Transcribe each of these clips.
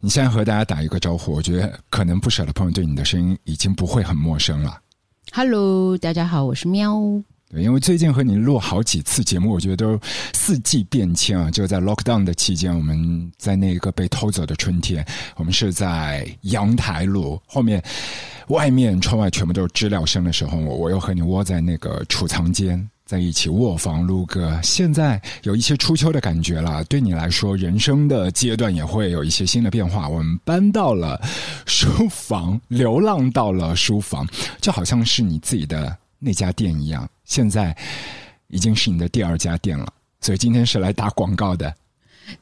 你现在和大家打一个招呼，我觉得可能不少的朋友对你的声音已经不会很陌生了。Hello，大家好，我是喵。对，因为最近和你录好几次节目，我觉得都四季变迁啊。就在 lockdown 的期间，我们在那个被偷走的春天，我们是在阳台录，后面外面窗外全部都是知了声的时候，我我又和你窝在那个储藏间。在一起卧房录歌，现在有一些初秋的感觉了。对你来说，人生的阶段也会有一些新的变化。我们搬到了书房，流浪到了书房，就好像是你自己的那家店一样。现在已经是你的第二家店了，所以今天是来打广告的。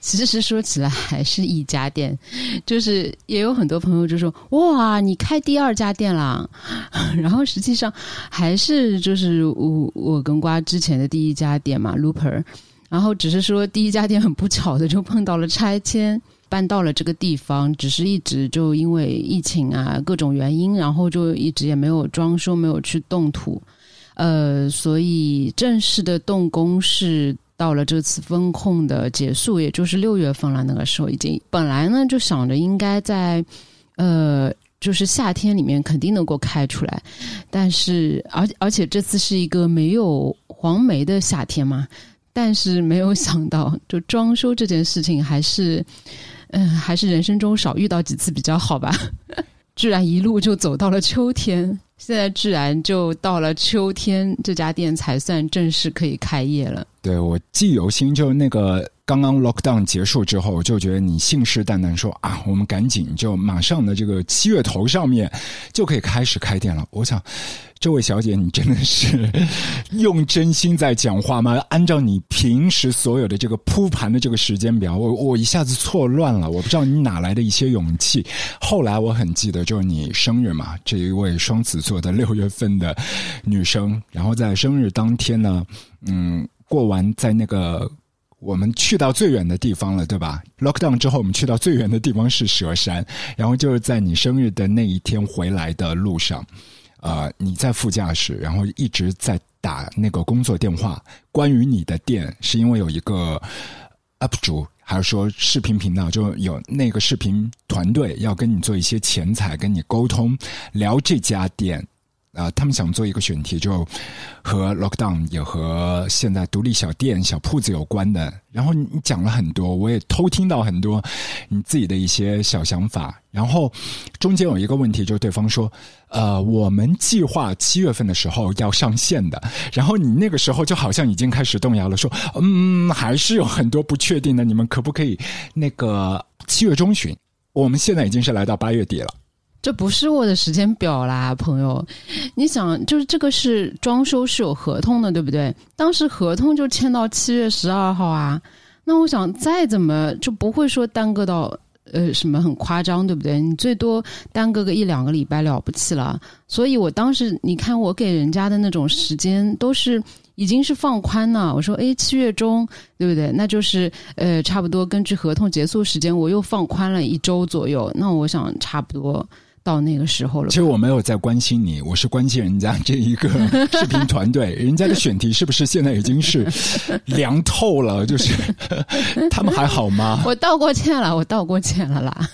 其实说起来还是一家店，就是也有很多朋友就说：“哇，你开第二家店啦！” 然后实际上还是就是我我跟瓜之前的第一家店嘛，Looper。然后只是说第一家店很不巧的就碰到了拆迁，搬到了这个地方，只是一直就因为疫情啊各种原因，然后就一直也没有装修，没有去动土。呃，所以正式的动工是。到了这次风控的结束，也就是六月份了。那个时候已经本来呢就想着应该在呃，就是夏天里面肯定能够开出来，但是而而且这次是一个没有黄梅的夏天嘛，但是没有想到，就装修这件事情还是嗯、还是人生中少遇到几次比较好吧。居然一路就走到了秋天，现在居然就到了秋天，这家店才算正式可以开业了。对我记忆犹新，就那个刚刚 lockdown 结束之后，就觉得你信誓旦旦说啊，我们赶紧就马上的这个七月头上面就可以开始开店了。我想，这位小姐，你真的是用真心在讲话吗？按照你平时所有的这个铺盘的这个时间表，我我一下子错乱了，我不知道你哪来的一些勇气。后来我很记得，就是你生日嘛，这一位双子座的六月份的女生，然后在生日当天呢，嗯。过完在那个我们去到最远的地方了，对吧？Lockdown 之后，我们去到最远的地方是蛇山，然后就是在你生日的那一天回来的路上，呃，你在副驾驶，然后一直在打那个工作电话。关于你的店，是因为有一个 UP 主，还是说视频频道，就有那个视频团队要跟你做一些钱财，跟你沟通，聊这家店。啊，他们想做一个选题，就和 lockdown 也和现在独立小店、小铺子有关的。然后你讲了很多，我也偷听到很多你自己的一些小想法。然后中间有一个问题，就是对方说：“呃，我们计划七月份的时候要上线的。”然后你那个时候就好像已经开始动摇了，说：“嗯，还是有很多不确定的。你们可不可以那个七月中旬？我们现在已经是来到八月底了。”这不是我的时间表啦，朋友。你想，就是这个是装修是有合同的，对不对？当时合同就签到七月十二号啊。那我想，再怎么就不会说耽搁到呃什么很夸张，对不对？你最多耽搁个一两个礼拜了不起了。所以我当时，你看我给人家的那种时间都是已经是放宽了。我说，哎，七月中，对不对？那就是呃，差不多根据合同结束时间，我又放宽了一周左右。那我想差不多。到那个时候了。其实我没有在关心你，我是关心人家这一个 视频团队，人家的选题是不是现在已经是 凉透了？就是 他们还好吗？我道过歉了，我道过歉了啦。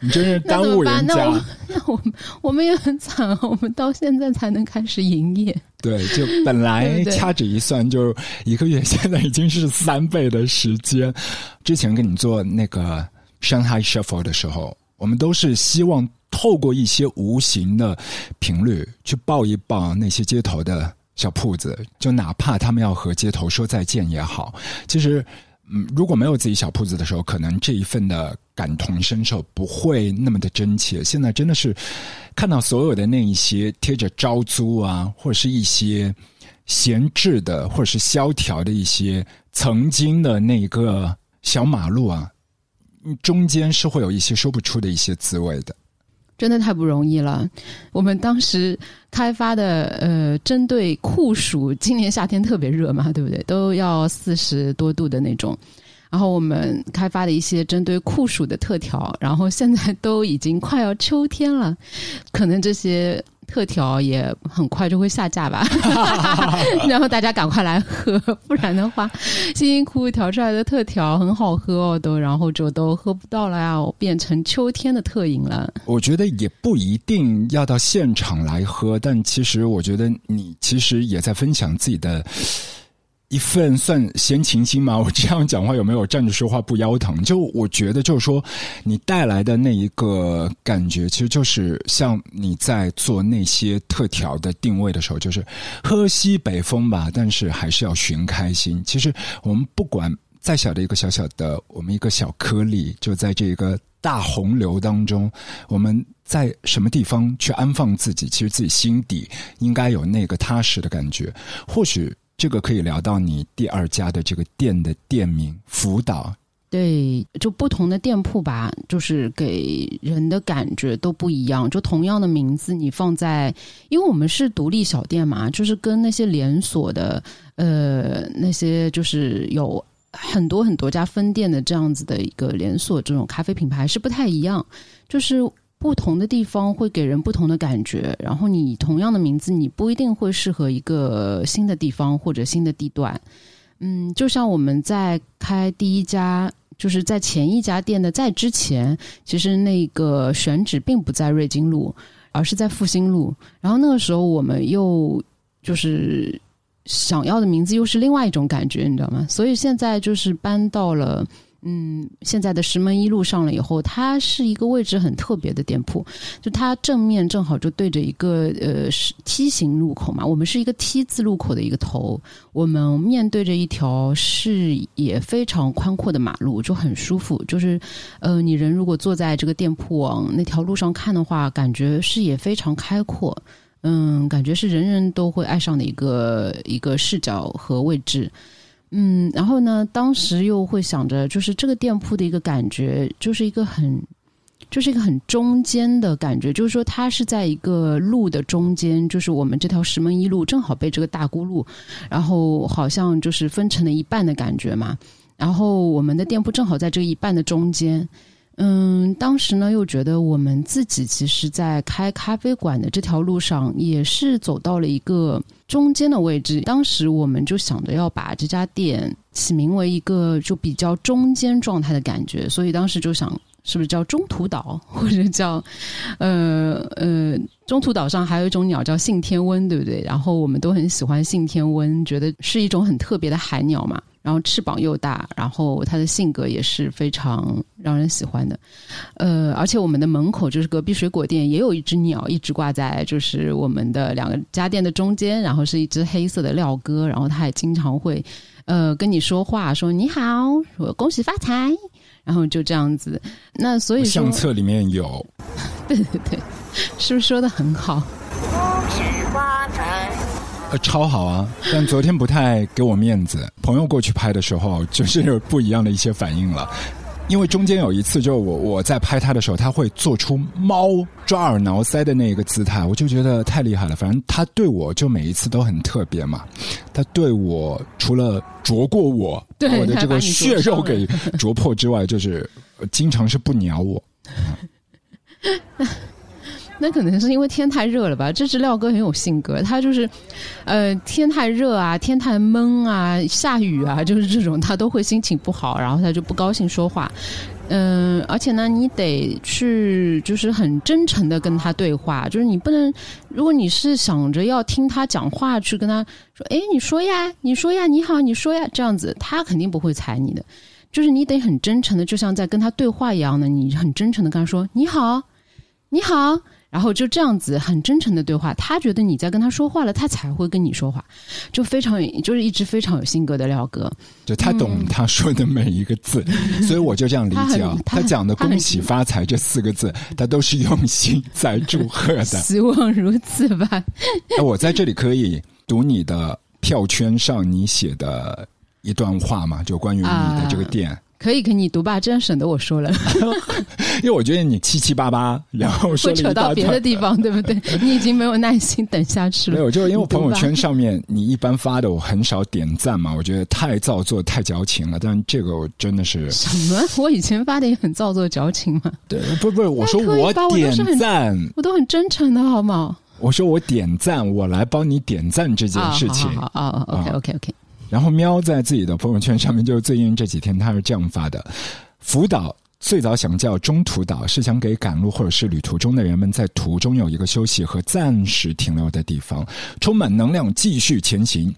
你真是耽误人家。那我那我我们也很惨啊，我们到现在才能开始营业。对，就本来掐指一算，就一个月，现在已经是三倍的时间。之前跟你做那个 Shanghai Shuffle 的时候。我们都是希望透过一些无形的频率去抱一抱那些街头的小铺子，就哪怕他们要和街头说再见也好。其实，嗯，如果没有自己小铺子的时候，可能这一份的感同身受不会那么的真切。现在真的是看到所有的那一些贴着招租啊，或者是一些闲置的，或者是萧条的一些曾经的那个小马路啊。中间是会有一些说不出的一些滋味的，真的太不容易了。我们当时开发的呃，针对酷暑，今年夏天特别热嘛，对不对？都要四十多度的那种。然后我们开发的一些针对酷暑的特调，然后现在都已经快要秋天了，可能这些。特调也很快就会下架吧，然后大家赶快来喝，不然的话，辛辛苦苦调出来的特调很好喝哦，都然后就都喝不到了呀，变成秋天的特饮了。我觉得也不一定要到现场来喝，但其实我觉得你其实也在分享自己的。一份算闲情心吗？我这样讲话有没有站着说话不腰疼？就我觉得，就是说，你带来的那一个感觉，其实就是像你在做那些特调的定位的时候，就是喝西北风吧，但是还是要寻开心。其实我们不管再小的一个小小的，我们一个小颗粒，就在这个大洪流当中，我们在什么地方去安放自己？其实自己心底应该有那个踏实的感觉，或许。这个可以聊到你第二家的这个店的店名福岛，对，就不同的店铺吧，就是给人的感觉都不一样。就同样的名字，你放在，因为我们是独立小店嘛，就是跟那些连锁的，呃，那些就是有很多很多家分店的这样子的一个连锁这种咖啡品牌是不太一样，就是。不同的地方会给人不同的感觉，然后你同样的名字，你不一定会适合一个新的地方或者新的地段。嗯，就像我们在开第一家，就是在前一家店的在之前，其实那个选址并不在瑞金路，而是在复兴路。然后那个时候我们又就是想要的名字又是另外一种感觉，你知道吗？所以现在就是搬到了。嗯，现在的石门一路上了以后，它是一个位置很特别的店铺，就它正面正好就对着一个呃梯形路口嘛，我们是一个 T 字路口的一个头，我们面对着一条视野非常宽阔的马路，就很舒服。就是呃，你人如果坐在这个店铺往那条路上看的话，感觉视野非常开阔，嗯，感觉是人人都会爱上的一个一个视角和位置。嗯，然后呢？当时又会想着，就是这个店铺的一个感觉，就是一个很，就是一个很中间的感觉，就是说它是在一个路的中间，就是我们这条石门一路正好被这个大沽路，然后好像就是分成了一半的感觉嘛。然后我们的店铺正好在这一半的中间。嗯，当时呢又觉得我们自己其实，在开咖啡馆的这条路上，也是走到了一个中间的位置。当时我们就想着要把这家店起名为一个就比较中间状态的感觉，所以当时就想，是不是叫中途岛，或者叫呃呃，中途岛上还有一种鸟叫信天翁，对不对？然后我们都很喜欢信天翁，觉得是一种很特别的海鸟嘛。然后翅膀又大，然后它的性格也是非常让人喜欢的，呃，而且我们的门口就是隔壁水果店，也有一只鸟一直挂在就是我们的两个家店的中间，然后是一只黑色的廖哥，然后它也经常会呃跟你说话，说你好，说恭喜发财，然后就这样子。那所以相册里面有，对对对，是不是说的很好？恭喜超好啊！但昨天不太给我面子，朋友过去拍的时候，就是有不一样的一些反应了。因为中间有一次，就我我在拍他的时候，他会做出猫抓耳挠腮的那个姿态，我就觉得太厉害了。反正他对我就每一次都很特别嘛。他对我除了啄过我，我的这个血肉给啄破之外，就是经常是不鸟我。那可能是因为天太热了吧？这只廖哥很有性格，他就是，呃，天太热啊，天太闷啊，下雨啊，就是这种，他都会心情不好，然后他就不高兴说话。嗯，而且呢，你得去就是很真诚的跟他对话，就是你不能，如果你是想着要听他讲话，去跟他说，哎，你说呀，你说呀，你好，你说呀，这样子，他肯定不会睬你的。就是你得很真诚的，就像在跟他对话一样的，你很真诚的跟他说，你好，你好。然后就这样子很真诚的对话，他觉得你在跟他说话了，他才会跟你说话，就非常就是一直非常有性格的廖哥，就他懂他说的每一个字，所以我就这样理解啊，他讲的“恭喜发财”这四个字，他都是用心在祝贺的，希望如此吧。那我在这里可以读你的票圈上你写的一段话吗？就关于你的这个店。可以给你读吧，这样省得我说了。因为我觉得你七七八八，然后说扯到别的地方，对不对？你已经没有耐心等下去了。没有，就是因为朋友圈上面你一般发的，我很少点赞嘛。我觉得太造作、太矫情了。但这个我真的是什么？我以前发的也很造作、矫情嘛。对，不不，我说我点赞，我都很真诚的，好吗？我说我点赞，我来帮你点赞这件事情。啊啊，OK OK OK。然后喵在自己的朋友圈上面，就是最近这几天他是这样发的：福岛最早想叫中途岛，是想给赶路或者是旅途中的人们在途中有一个休息和暂时停留的地方，充满能量继续前行。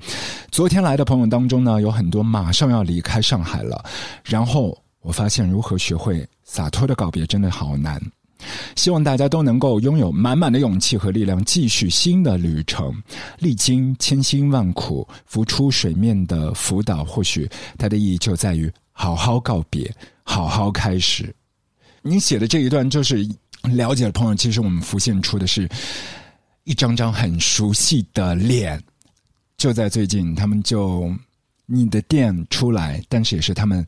昨天来的朋友当中呢，有很多马上要离开上海了，然后我发现如何学会洒脱的告别真的好难。希望大家都能够拥有满满的勇气和力量，继续新的旅程。历经千辛万苦浮出水面的辅导，或许它的意义就在于好好告别，好好开始。你写的这一段，就是了解的朋友，其实我们浮现出的是一张张很熟悉的脸。就在最近，他们就你的店出来，但是也是他们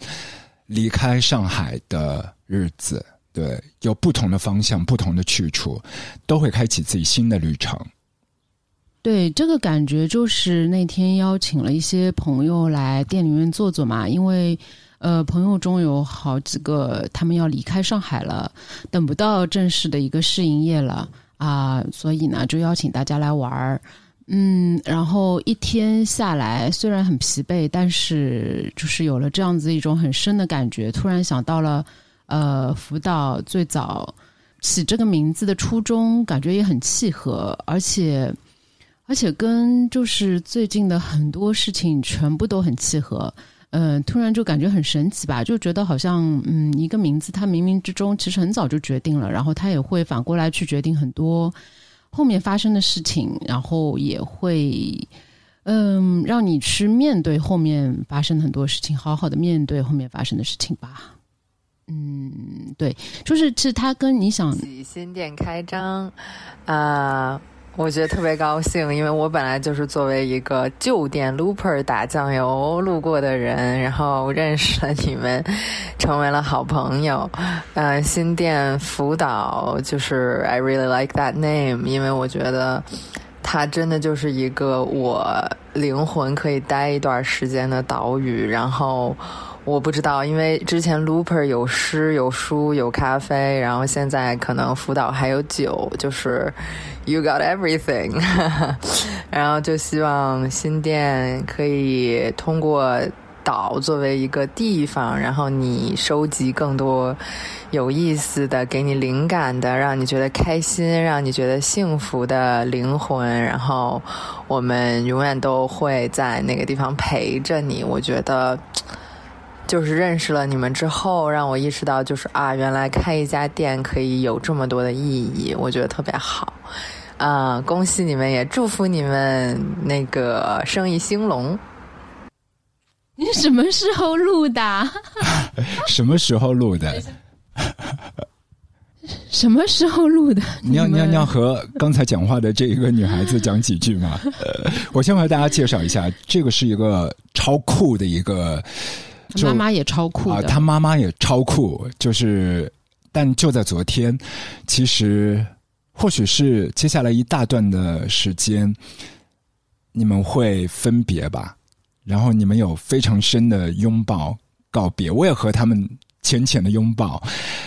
离开上海的日子。对，有不同的方向，不同的去处，都会开启自己新的旅程。对，这个感觉就是那天邀请了一些朋友来店里面坐坐嘛，因为呃，朋友中有好几个他们要离开上海了，等不到正式的一个试营业了啊，所以呢，就邀请大家来玩儿。嗯，然后一天下来，虽然很疲惫，但是就是有了这样子一种很深的感觉，突然想到了。呃，辅导最早起这个名字的初衷，感觉也很契合，而且而且跟就是最近的很多事情全部都很契合。嗯，突然就感觉很神奇吧，就觉得好像嗯，一个名字它冥冥之中其实很早就决定了，然后它也会反过来去决定很多后面发生的事情，然后也会嗯，让你去面对后面发生的很多事情，好好的面对后面发生的事情吧。嗯，对，就是是他跟你想新店开张，啊，我觉得特别高兴，因为我本来就是作为一个旧店 Looper 打酱油路过的人，然后认识了你们，成为了好朋友。呃，新店辅导就是 I really like that name，因为我觉得它真的就是一个我灵魂可以待一段时间的岛屿，然后。我不知道，因为之前 Looper 有诗、有书、有咖啡，然后现在可能辅导还有酒，就是 You got everything。然后就希望新店可以通过岛作为一个地方，然后你收集更多有意思的、给你灵感的、让你觉得开心、让你觉得幸福的灵魂，然后我们永远都会在那个地方陪着你。我觉得。就是认识了你们之后，让我意识到，就是啊，原来开一家店可以有这么多的意义，我觉得特别好，啊，恭喜你们，也祝福你们那个生意兴隆。你什么时候录的？什么时候录的？什么时候录的？你要你要你要和刚才讲话的这一个女孩子讲几句吗？我先和大家介绍一下，这个是一个超酷的一个。妈妈也超酷啊！他妈妈也超酷，就是，但就在昨天，其实或许是接下来一大段的时间，你们会分别吧，然后你们有非常深的拥抱告别，我也和他们。浅浅的拥抱，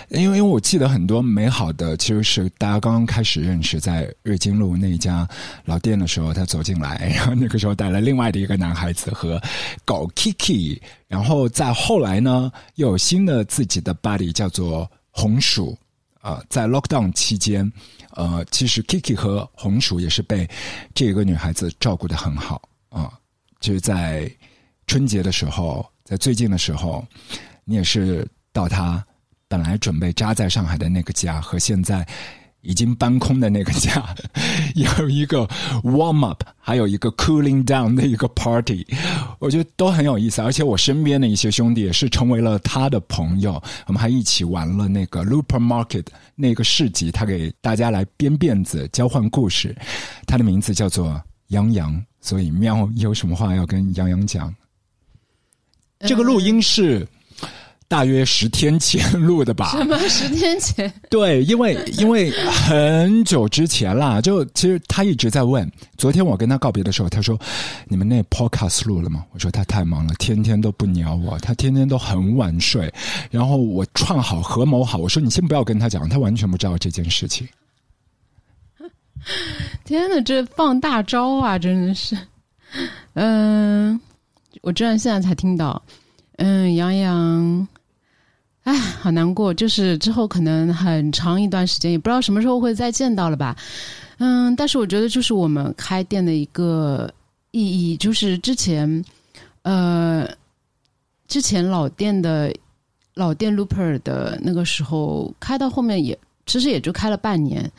因为因为我记得很多美好的，其实是大家刚刚开始认识，在瑞金路那家老店的时候，他走进来，然后那个时候带了另外的一个男孩子和狗 Kiki，然后在后来呢，又有新的自己的 body 叫做红薯啊，在 lockdown 期间，呃，其实 Kiki 和红薯也是被这个女孩子照顾的很好啊，就是在春节的时候，在最近的时候，你也是。到他本来准备扎在上海的那个家，和现在已经搬空的那个家，有一个 warm up，还有一个 cooling down 的一个 party，我觉得都很有意思。而且我身边的一些兄弟也是成为了他的朋友，我们还一起玩了那个 Looper Market 那个市集，他给大家来编辫子、交换故事。他的名字叫做杨洋，所以喵有什么话要跟杨洋讲？这个录音是。大约十天前录的吧？什么十天前？对，因为 因为很久之前啦，就其实他一直在问。昨天我跟他告别的时候，他说：“你们那 podcast 录了吗？”我说：“他太忙了，天天都不鸟我，他天天都很晚睡。”然后我串好合谋好，我说：“你先不要跟他讲，他完全不知道这件事情。”天呐，这放大招啊，真的是。嗯，我居然现在才听到。嗯，杨洋，哎，好难过。就是之后可能很长一段时间，也不知道什么时候会再见到了吧。嗯，但是我觉得，就是我们开店的一个意义，就是之前，呃，之前老店的老店 Looper 的那个时候开到后面也，其实也就开了半年。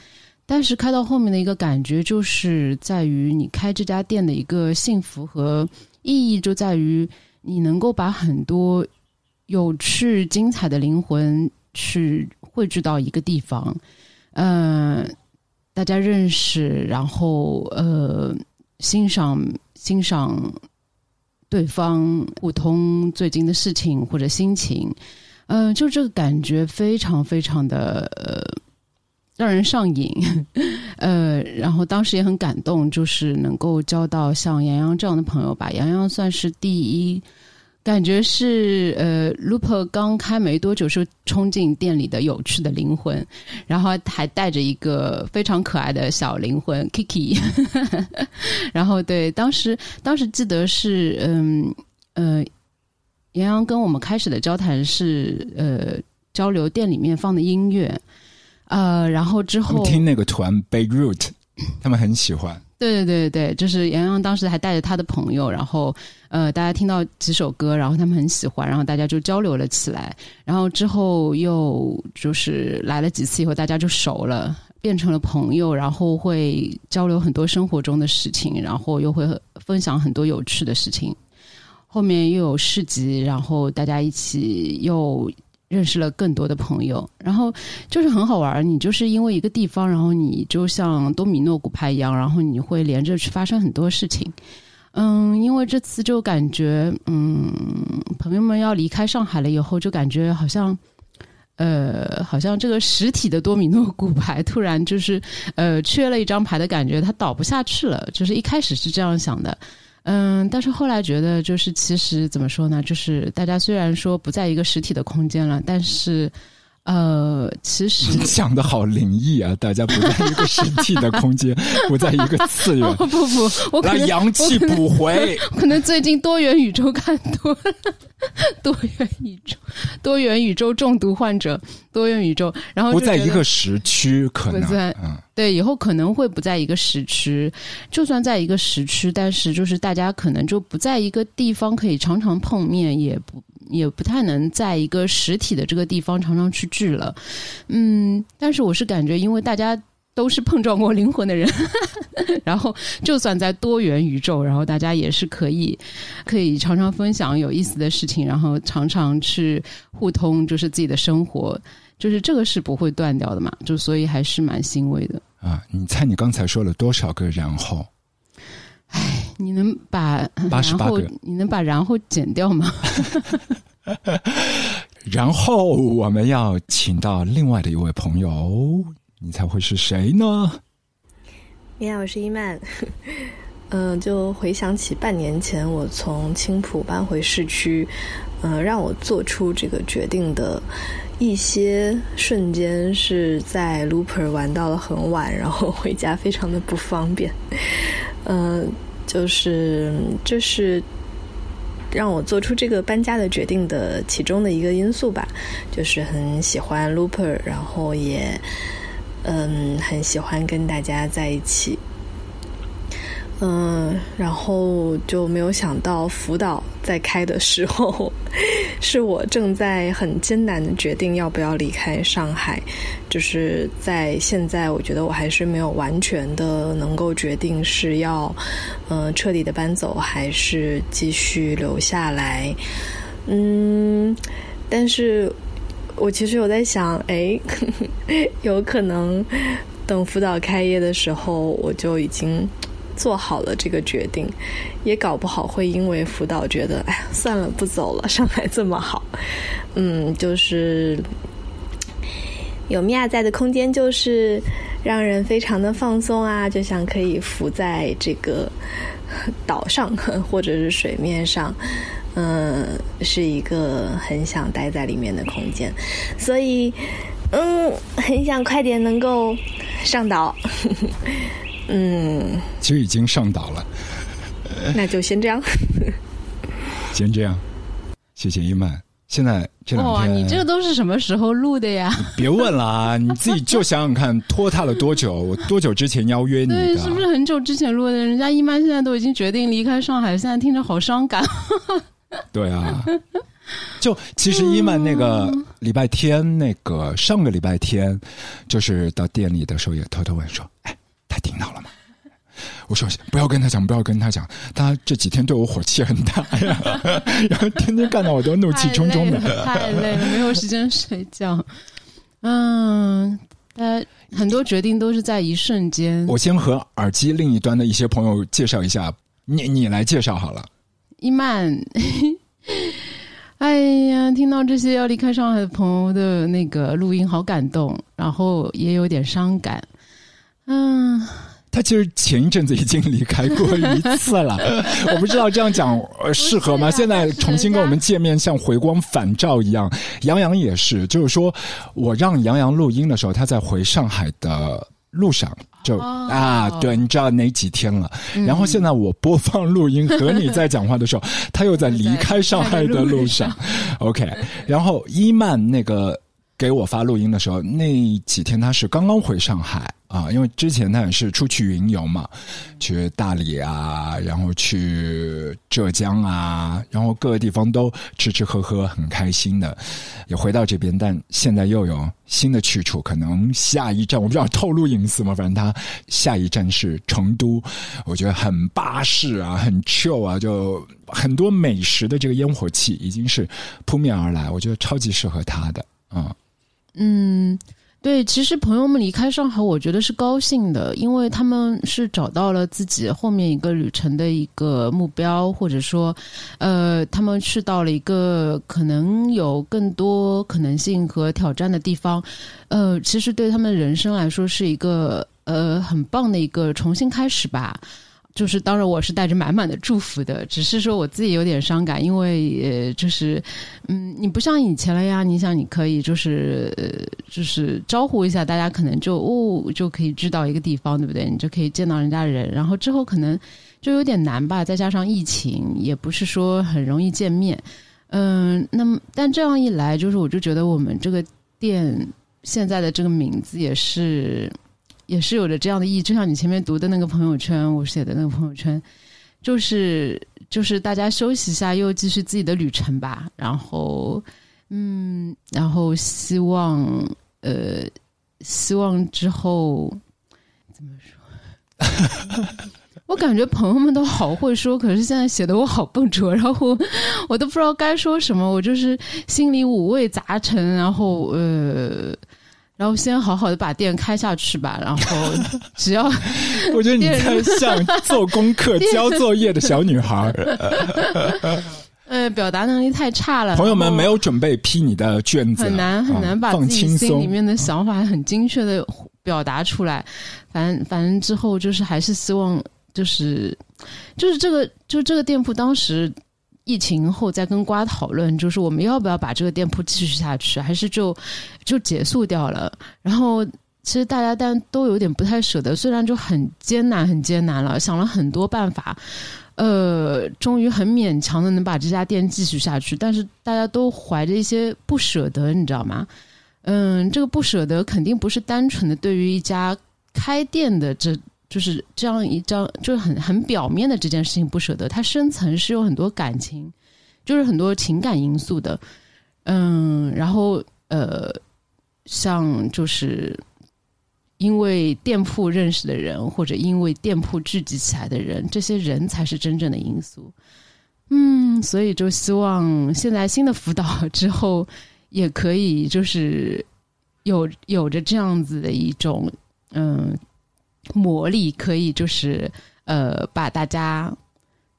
但是开到后面的一个感觉，就是在于你开这家店的一个幸福和意义，就在于。你能够把很多有趣、精彩的灵魂去汇聚到一个地方，呃，大家认识，然后呃，欣赏欣赏对方，互通最近的事情或者心情，嗯，就这个感觉非常非常的呃。让人上瘾，呃，然后当时也很感动，就是能够交到像杨洋这样的朋友吧。杨洋算是第一，感觉是呃，Looper 刚开没多久是冲进店里的有趣的灵魂，然后还带着一个非常可爱的小灵魂 Kiki。然后对，当时当时记得是嗯呃，杨洋跟我们开始的交谈是呃交流店里面放的音乐。呃，然后之后听那个团 Beirut，他们很喜欢。对对对对就是杨洋当时还带着他的朋友，然后呃，大家听到几首歌，然后他们很喜欢，然后大家就交流了起来。然后之后又就是来了几次以后，大家就熟了，变成了朋友，然后会交流很多生活中的事情，然后又会分享很多有趣的事情。后面又有市集，然后大家一起又。认识了更多的朋友，然后就是很好玩。你就是因为一个地方，然后你就像多米诺骨牌一样，然后你会连着去发生很多事情。嗯，因为这次就感觉，嗯，朋友们要离开上海了以后，就感觉好像，呃，好像这个实体的多米诺骨牌突然就是呃缺了一张牌的感觉，它倒不下去了。就是一开始是这样想的。嗯，但是后来觉得，就是其实怎么说呢？就是大家虽然说不在一个实体的空间了，但是。呃，其实你讲的好灵异啊！大家不在一个实体的空间，不在一个次元。不不，我可能阳气补回。可能最近多元宇宙看多了，多元宇宙，多元宇宙中毒患者，多元宇宙，然后不在一个时区，可能嗯，对，以后可能会不在一个时区。就算在一个时区，但是就是大家可能就不在一个地方，可以常常碰面，也不。也不太能在一个实体的这个地方常常去聚了，嗯，但是我是感觉，因为大家都是碰撞过灵魂的人，然后就算在多元宇宙，然后大家也是可以可以常常分享有意思的事情，然后常常去互通，就是自己的生活，就是这个是不会断掉的嘛，就所以还是蛮欣慰的啊！你猜你刚才说了多少个然后？唉，你能把 八十八个？你能把然后减掉吗？然后我们要请到另外的一位朋友，你猜会是谁呢？你好，我是伊曼。嗯，就回想起半年前我从青浦搬回市区，嗯，让我做出这个决定的一些瞬间，是在 Looper 玩到了很晚，然后回家非常的不方便。嗯，就是这是。让我做出这个搬家的决定的其中的一个因素吧，就是很喜欢 Looper，然后也嗯很喜欢跟大家在一起。嗯，然后就没有想到福岛在开的时候，是我正在很艰难的决定要不要离开上海。就是在现在，我觉得我还是没有完全的能够决定是要嗯彻底的搬走，还是继续留下来。嗯，但是我其实有在想，哎，有可能等福岛开业的时候，我就已经。做好了这个决定，也搞不好会因为辅导觉得，哎呀，算了，不走了。上海这么好，嗯，就是有米娅在的空间，就是让人非常的放松啊，就像可以浮在这个岛上或者是水面上，嗯，是一个很想待在里面的空间，所以，嗯，很想快点能够上岛。嗯，其实已经上岛了，那就先这样。先这样，谢谢伊曼。现在这两哇，天，你这个都是什么时候录的呀？别问了啊，你自己就想想看，拖沓了多久？我多久之前邀约你对，的？是不是很久之前录的？人家伊曼现在都已经决定离开上海，现在听着好伤感。对啊，就其实伊曼那个礼拜天，那个上个礼拜天，就是到店里的时候也偷偷问说：“哎，他听到了吗？”我说：“不要跟他讲，不要跟他讲，他这几天对我火气很大呀，然后天天看到我都怒气冲冲的。太累了，没有时间睡觉。嗯，他很多决定都是在一瞬间。我先和耳机另一端的一些朋友介绍一下，你你来介绍好了。伊曼，哎呀，听到这些要离开上海的朋友的那个录音，好感动，然后也有点伤感。嗯，他其实前一阵子已经离开过一次了，我不知道这样讲呃适合吗？啊现在重新跟我们见面，像回光返照一样。杨洋也是，就是说我让杨洋录音的时候，他在回上海的路上。就、哦啊，对，你知道哪几天了？然后现在我播放录音和你在讲话的时候，他又在离开上海的路上。OK，然后伊曼那个给我发录音的时候，那几天他是刚刚回上海啊，因为之前他也是出去云游嘛，去大理啊，然后去浙江啊，然后各个地方都吃吃喝喝，很开心的，也回到这边，但现在又有新的去处，可能下一站我不知道透露隐私吗？反正他下一站是成都，我觉得很巴适啊，很 chill 啊，就很多美食的这个烟火气已经是扑面而来，我觉得超级适合他的，嗯。嗯，对，其实朋友们离开上海，我觉得是高兴的，因为他们是找到了自己后面一个旅程的一个目标，或者说，呃，他们去到了一个可能有更多可能性和挑战的地方，呃，其实对他们人生来说是一个呃很棒的一个重新开始吧。就是当然我是带着满满的祝福的，只是说我自己有点伤感，因为呃，就是嗯，你不像以前了呀。你想，你可以就是呃，就是招呼一下大家，可能就哦就可以知道一个地方，对不对？你就可以见到人家人，然后之后可能就有点难吧，再加上疫情，也不是说很容易见面。嗯，那么但这样一来，就是我就觉得我们这个店现在的这个名字也是。也是有着这样的意义，就像你前面读的那个朋友圈，我写的那个朋友圈，就是就是大家休息一下，又继续自己的旅程吧。然后，嗯，然后希望呃，希望之后怎么说？我感觉朋友们都好会说，可是现在写的我好笨拙，然后 我都不知道该说什么，我就是心里五味杂陈，然后呃。然后先好好的把店开下去吧，然后只要我觉得你在像做功课、交作业的小女孩。呃，表达能力太差了。朋友们没有准备批你的卷子，很难很难把自己心里面的想法很精确的表达出来。反正反正之后就是还是希望就是就是这个就这个店铺当时。疫情后再跟瓜讨论，就是我们要不要把这个店铺继续下去，还是就就结束掉了？然后其实大家但都有点不太舍得，虽然就很艰难很艰难了，想了很多办法，呃，终于很勉强的能把这家店继续下去，但是大家都怀着一些不舍得，你知道吗？嗯，这个不舍得肯定不是单纯的对于一家开店的这。就是这样一张，就是很很表面的这件事情不舍得，它深层是有很多感情，就是很多情感因素的，嗯，然后呃，像就是因为店铺认识的人，或者因为店铺聚集起来的人，这些人才是真正的因素，嗯，所以就希望现在新的辅导之后，也可以就是有有着这样子的一种嗯。魔力可以就是呃，把大家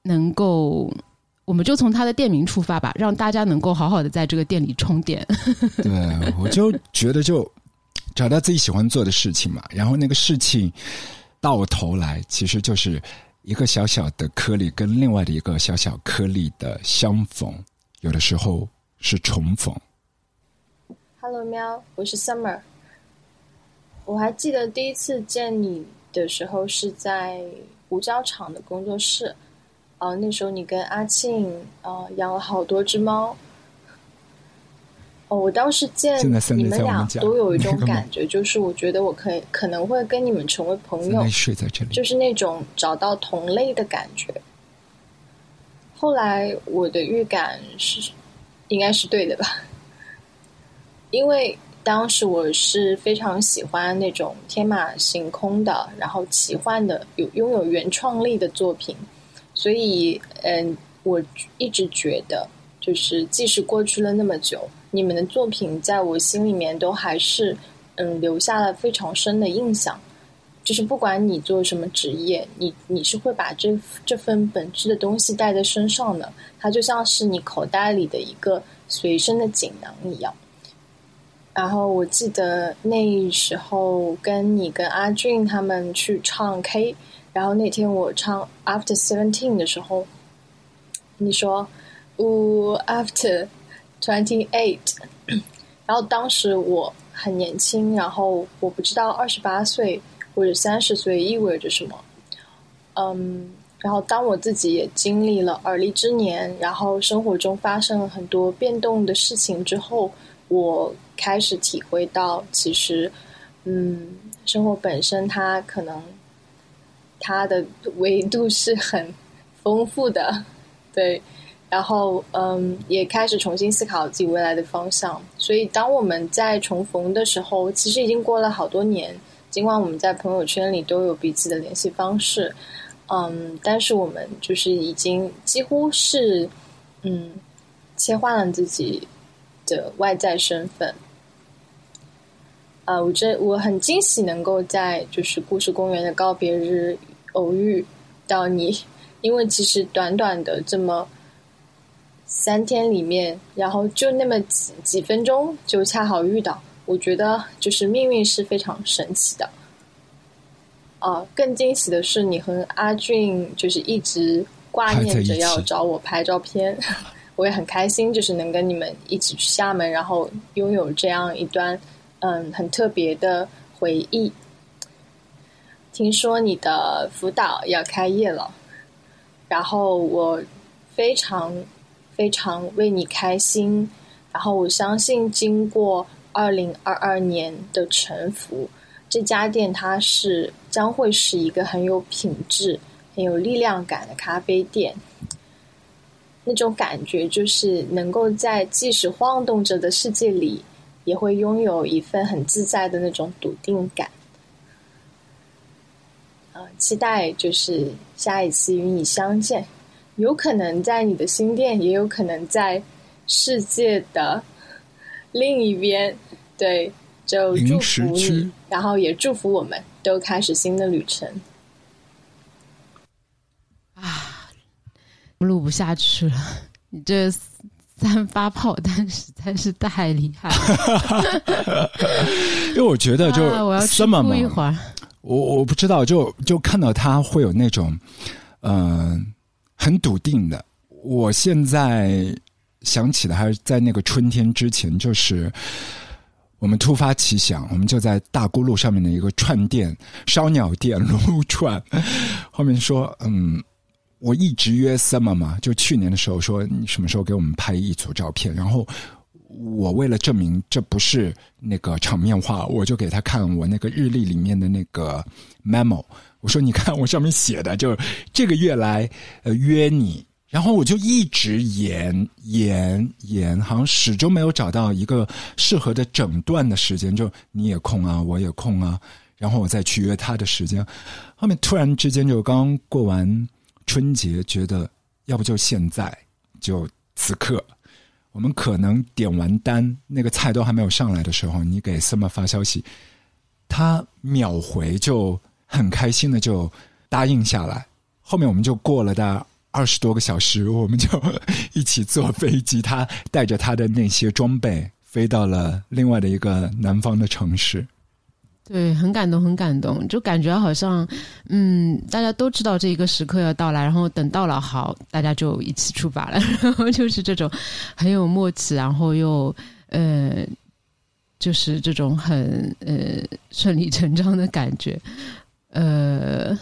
能够，我们就从他的店名出发吧，让大家能够好好的在这个店里充电。对，我就觉得就找到自己喜欢做的事情嘛，然后那个事情到头来其实就是一个小小的颗粒跟另外的一个小小颗粒的相逢，有的时候是重逢。Hello，喵，我是 Summer。我还记得第一次见你的时候是在胡椒厂的工作室，啊，那时候你跟阿庆啊养了好多只猫。哦，我当时见你们俩都有一种感觉，就是我觉得我可以可能会跟你们成为朋友，睡在这里，就是那种找到同类的感觉。后来我的预感是，应该是对的吧？因为当时我是非常喜欢那种天马行空的，然后奇幻的，有拥有原创力的作品，所以嗯，我一直觉得，就是即使过去了那么久，你们的作品在我心里面都还是嗯留下了非常深的印象。就是不管你做什么职业，你你是会把这这份本质的东西带在身上的，它就像是你口袋里的一个随身的锦囊一样。然后我记得那时候跟你跟阿俊他们去唱 K，然后那天我唱 After Seventeen 的时候，你说，呜 After Twenty Eight，然后当时我很年轻，然后我不知道二十八岁或者三十岁意味着什么，嗯，然后当我自己也经历了而立之年，然后生活中发生了很多变动的事情之后，我。开始体会到，其实，嗯，生活本身它可能它的维度是很丰富的，对。然后，嗯，也开始重新思考自己未来的方向。所以，当我们在重逢的时候，其实已经过了好多年。尽管我们在朋友圈里都有彼此的联系方式，嗯，但是我们就是已经几乎是，嗯，切换了自己的外在身份。啊，我这我很惊喜能够在就是故事公园的告别日偶遇到你，因为其实短短的这么三天里面，然后就那么几几分钟就恰好遇到，我觉得就是命运是非常神奇的。啊，更惊喜的是你和阿俊就是一直挂念着要找我拍照片，我也很开心，就是能跟你们一起去厦门，然后拥有这样一段。嗯，很特别的回忆。听说你的辅导要开业了，然后我非常非常为你开心。然后我相信，经过二零二二年的沉浮，这家店它是将会是一个很有品质、很有力量感的咖啡店。那种感觉就是能够在即使晃动着的世界里。也会拥有一份很自在的那种笃定感，啊，期待就是下一次与你相见，有可能在你的新店，也有可能在世界的另一边。对，就祝福你，然后也祝福我们都开始新的旅程。啊，录不下去了，你这。三发炮 弹实在是太厉害了，因为我觉得就我要这么一会儿，我我不知道，就就看到他会有那种嗯很笃定的。我现在想起的还是在那个春天之前，就是我们突发奇想，我们就在大沽路上面的一个串店烧鸟店撸串，后面说嗯。我一直约 summer 嘛，就去年的时候说你什么时候给我们拍一组照片，然后我为了证明这不是那个场面话，我就给他看我那个日历里面的那个 memo，我说你看我上面写的，就这个月来呃约你，然后我就一直延延延，好像始终没有找到一个适合的整段的时间，就你也空啊，我也空啊，然后我再去约他的时间，后面突然之间就刚过完。春节觉得，要不就现在，就此刻，我们可能点完单，那个菜都还没有上来的时候，你给 Summer 发消息，他秒回，就很开心的就答应下来。后面我们就过了大二十多个小时，我们就 一起坐飞机，他带着他的那些装备飞到了另外的一个南方的城市。对，很感动，很感动，就感觉好像，嗯，大家都知道这一个时刻要到来，然后等到了，好，大家就一起出发了，然后就是这种很有默契，然后又呃，就是这种很呃顺理成章的感觉，呃，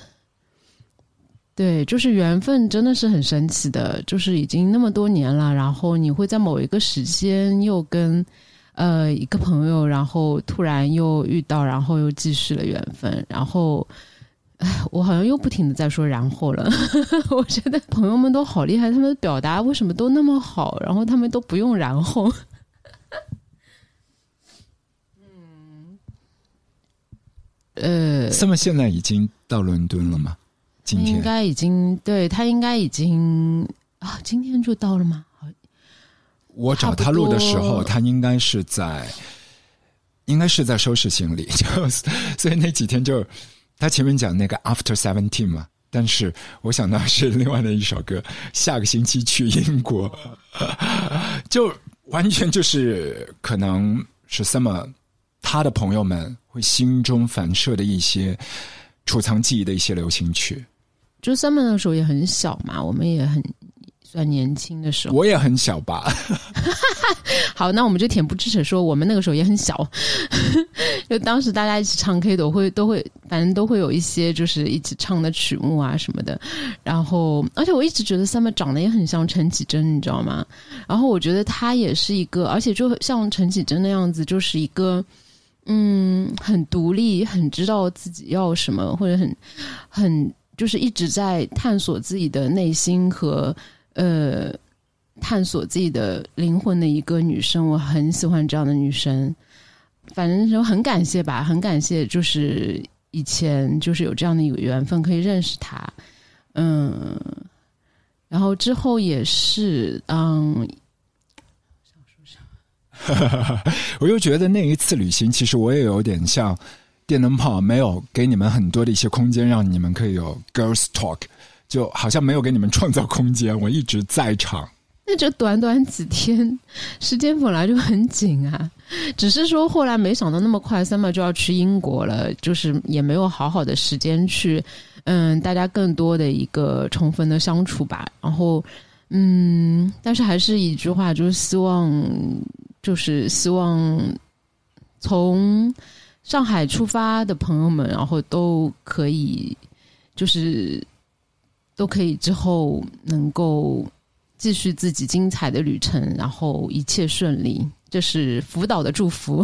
对，就是缘分真的是很神奇的，就是已经那么多年了，然后你会在某一个时间又跟呃一个朋友，然后突然又遇到，然后又继续了缘分，然后。哎，我好像又不停的在说然后了。我觉得朋友们都好厉害，他们的表达为什么都那么好，然后他们都不用然后。嗯，呃，他们现在已经到伦敦了吗？今天应该已经对他应该已经啊，今天就到了吗？我找他录的时候，他应该是在，应该是在收拾行李，就所以那几天就。他前面讲那个 After Seventeen 嘛，但是我想到是另外的一首歌，下个星期去英国，就完全就是可能是 Summer 他的朋友们会心中反射的一些储藏记忆的一些流行曲。就 Summer 那时候也很小嘛，我们也很。算年轻的时候，我也很小吧。好，那我们就恬不知耻说，我们那个时候也很小。就当时大家一起唱 K 都会都会，反正都会有一些就是一起唱的曲目啊什么的。然后，而且我一直觉得 Summer 长得也很像陈绮贞，你知道吗？然后我觉得她也是一个，而且就像陈绮贞那样子，就是一个嗯，很独立，很知道自己要什么，或者很很就是一直在探索自己的内心和。呃，探索自己的灵魂的一个女生，我很喜欢这样的女生。反正就很感谢吧，很感谢，就是以前就是有这样的一个缘分可以认识她。嗯，然后之后也是，嗯，我又觉得那一次旅行，其实我也有点像电灯泡，没有给你们很多的一些空间，让你们可以有 girls talk。就好像没有给你们创造空间，我一直在场。那这短短几天时间本来就很紧啊，只是说后来没想到那么快，summer 就要去英国了，就是也没有好好的时间去，嗯，大家更多的一个充分的相处吧。然后，嗯，但是还是一句话，就是希望，就是希望从上海出发的朋友们，然后都可以，就是。都可以之后能够继续自己精彩的旅程，然后一切顺利。这是辅导的祝福，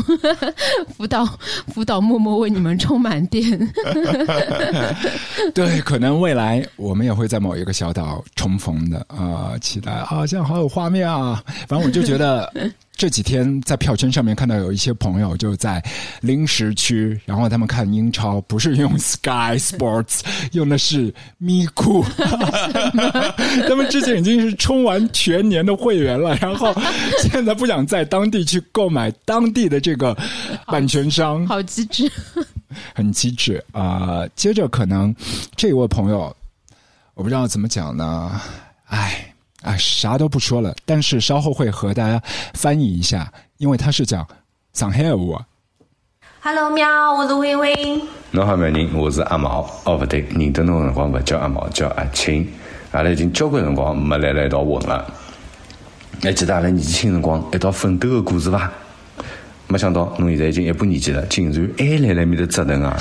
辅导辅导默默为你们充满电。对，可能未来我们也会在某一个小岛重逢的啊，期待啊，这样好有画面啊。反正我就觉得。这几天在票圈上面看到有一些朋友就在临时区，然后他们看英超不是用 Sky Sports，用的是咪咕。他们之前已经是充完全年的会员了，然后现在不想在当地去购买当地的这个版权商，好机智，很机智啊！接着可能这位朋友，我不知道怎么讲呢，唉。啊，啥都不说了，但是稍后会和大家翻译一下，因为他是讲上海话。Hello，喵，我是微微。侬好，美人，我是阿毛。哦，不对，认得侬辰光不叫阿毛，叫阿青。阿拉已经交关辰光没来了一道混了。还记得阿拉年纪轻辰光一道奋斗的故事伐？没想到侬现在已经一把年纪了，竟然还来来面的折腾啊！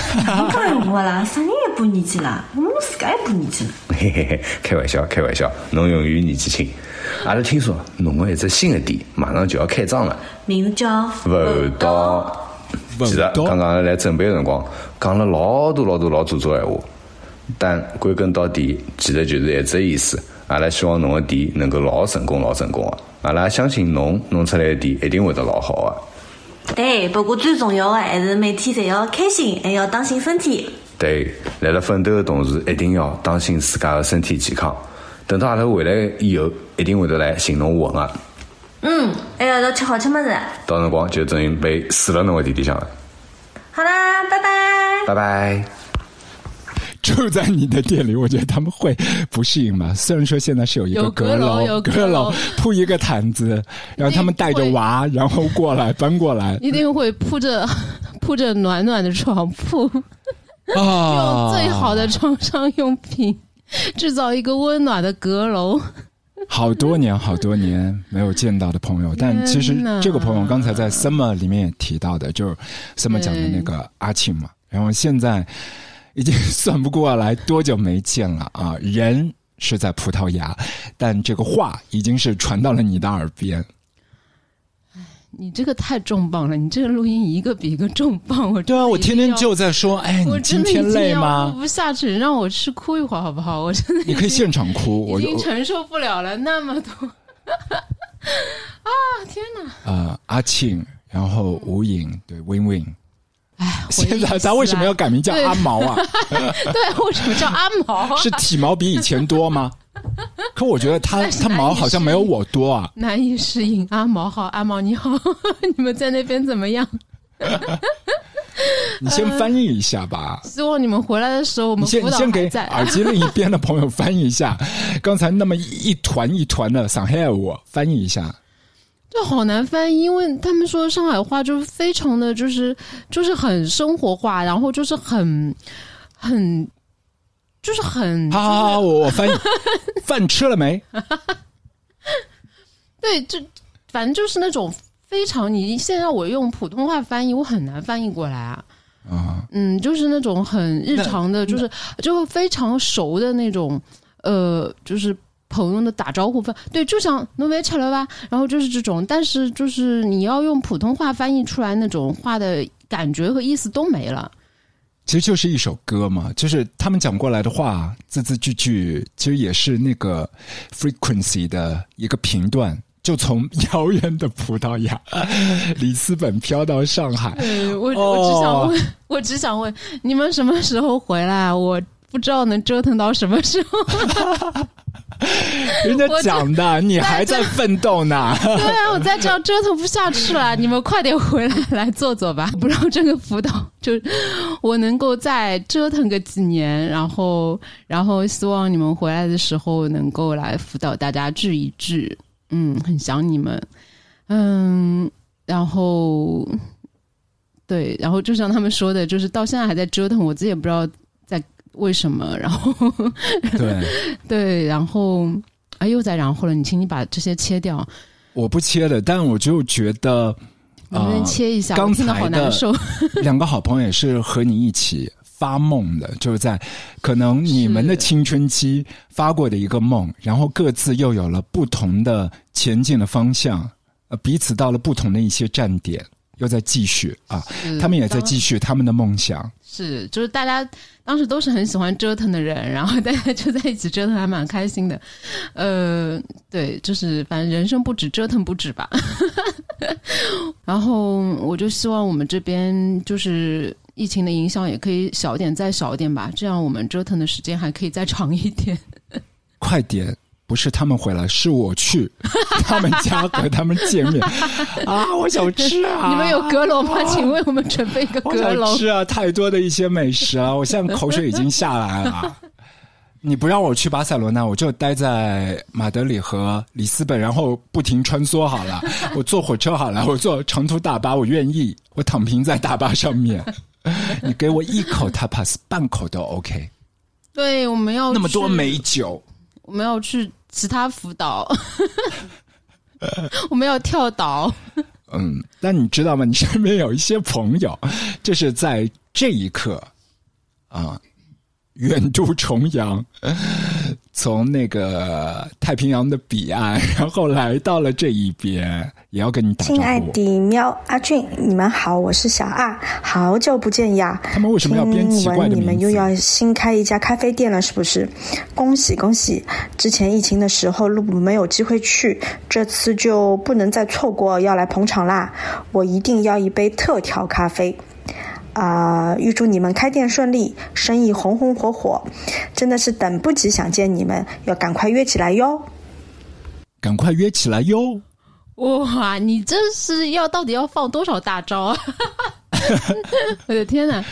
当然我啦，啥人一把年纪了？我自家一把年纪了。嘿嘿嘿，开玩笑，开玩笑，侬永远年纪轻。阿拉听说侬个一只新的店马上就要开张了，名字叫福道。其实刚刚来准备的辰光讲了老多老多老做作闲话，但归根到底，其实就是一只意思。阿拉希望侬个店能够老成功，老成功啊！阿拉相信侬弄出来的店一定会得老好啊！对，不过最重要的还是每天侪要开心，还要当心身体。对，来了奋斗的同时，一定要当心自家的身体健康。等到阿拉回来以后，一定会得来寻侬混啊。嗯，还要到吃好吃么子。到辰光就等于被死了侬个弟弟上了。好啦，拜拜。拜拜。住在你的店里，我觉得他们会不适应吧。虽然说现在是有一个阁楼，阁楼铺一个毯子，然后他们带着娃，然后过来搬过来，一定会铺着铺着暖暖的床铺，用最好的床上用品制造一个温暖的阁楼。好多年，好多年没有见到的朋友，但其实这个朋友刚才在 Summer 里面也提到的，就是 Summer 讲的那个阿庆嘛。然后现在。已经算不过来多久没见了啊！人是在葡萄牙，但这个话已经是传到了你的耳边。你这个太重磅了！你这个录音一个比一个重磅。我对啊，我天天就在说，哎，你今天累吗？录不下去，让我去哭一会儿好不好？我真的你可以现场哭，我已经承受不了了，那么多 啊！天哪！啊，阿庆，然后吴颖，对，Win Win。哎，现在咱为什么要改名叫阿毛啊？对，为什么叫阿毛？是体毛比以前多吗？可我觉得他他毛好像没有我多啊，难以适应。阿毛好，阿毛你好，你们在那边怎么样？你先翻译一下吧。希望你们回来的时候，我们先先给耳机另一边的朋友翻译一下，刚才那么一团一团的上海我翻译一下。就好难翻译，因为他们说上海话就是非常的就是就是很生活化，然后就是很很。就是很好，好，好，我我翻译，饭吃了没？对，就反正就是那种非常，你现在我用普通话翻译，我很难翻译过来啊。啊，嗯，就是那种很日常的，就是就非常熟的那种，呃，就是朋友的打招呼饭。对，就像侬没吃了吧？然后就是这种，但是就是你要用普通话翻译出来那种话的感觉和意思都没了。其实就是一首歌嘛，就是他们讲过来的话，字字句句，其实也是那个 frequency 的一个频段，就从遥远的葡萄牙 里斯本飘到上海。我我只想问，我只想问，你们什么时候回来？我不知道能折腾到什么时候。人家讲的，你还在奋斗呢。对啊，我在这样折腾不下去了，你们快点回来来坐坐吧。不让这个辅导，就我能够再折腾个几年，然后，然后希望你们回来的时候能够来辅导大家治一治。嗯，很想你们。嗯，然后，对，然后就像他们说的，就是到现在还在折腾，我自己也不知道。为什么？然后对 对，然后啊，又在然后了。你请你把这些切掉。我不切的，但我就觉得能不能切一下？刚才好难受。两个好朋友也是和你一起发梦的，就是在可能你们的青春期发过的一个梦，然后各自又有了不同的前进的方向，呃，彼此到了不同的一些站点，又在继续啊，他们也在继续他们的梦想。是，就是大家当时都是很喜欢折腾的人，然后大家就在一起折腾，还蛮开心的。呃，对，就是反正人生不止折腾不止吧。然后我就希望我们这边就是疫情的影响也可以小点，再小一点吧，这样我们折腾的时间还可以再长一点。快点。不是他们回来，是我去 他们家和他们见面啊！我想吃啊！你们有阁楼吗？请为我们准备一个阁楼。吃啊！太多的一些美食啊！我现在口水已经下来了。你不让我去巴塞罗那，我就待在马德里和里斯本，然后不停穿梭好了。我坐火车好了，我坐长途大巴，我愿意。我躺平在大巴上面，你给我一口 tapas，半口都 OK。对，我们要那么多美酒。我们要去其他辅导，我们要跳岛。嗯，但你知道吗？你身边有一些朋友，就是在这一刻啊，远渡重洋。从那个太平洋的彼岸，然后来到了这一边，也要跟你打招呼。亲爱的喵阿俊，你们好，我是小二，好久不见呀！他们为什么要编奇怪的你们又要新开一家咖啡店了，是不是？恭喜恭喜！之前疫情的时候路没有机会去，这次就不能再错过，要来捧场啦！我一定要一杯特调咖啡。啊！预祝你们开店顺利，生意红红火火，真的是等不及想见你们，要赶快约起来哟！赶快约起来哟！哇，你这是要到底要放多少大招啊？我的天哪！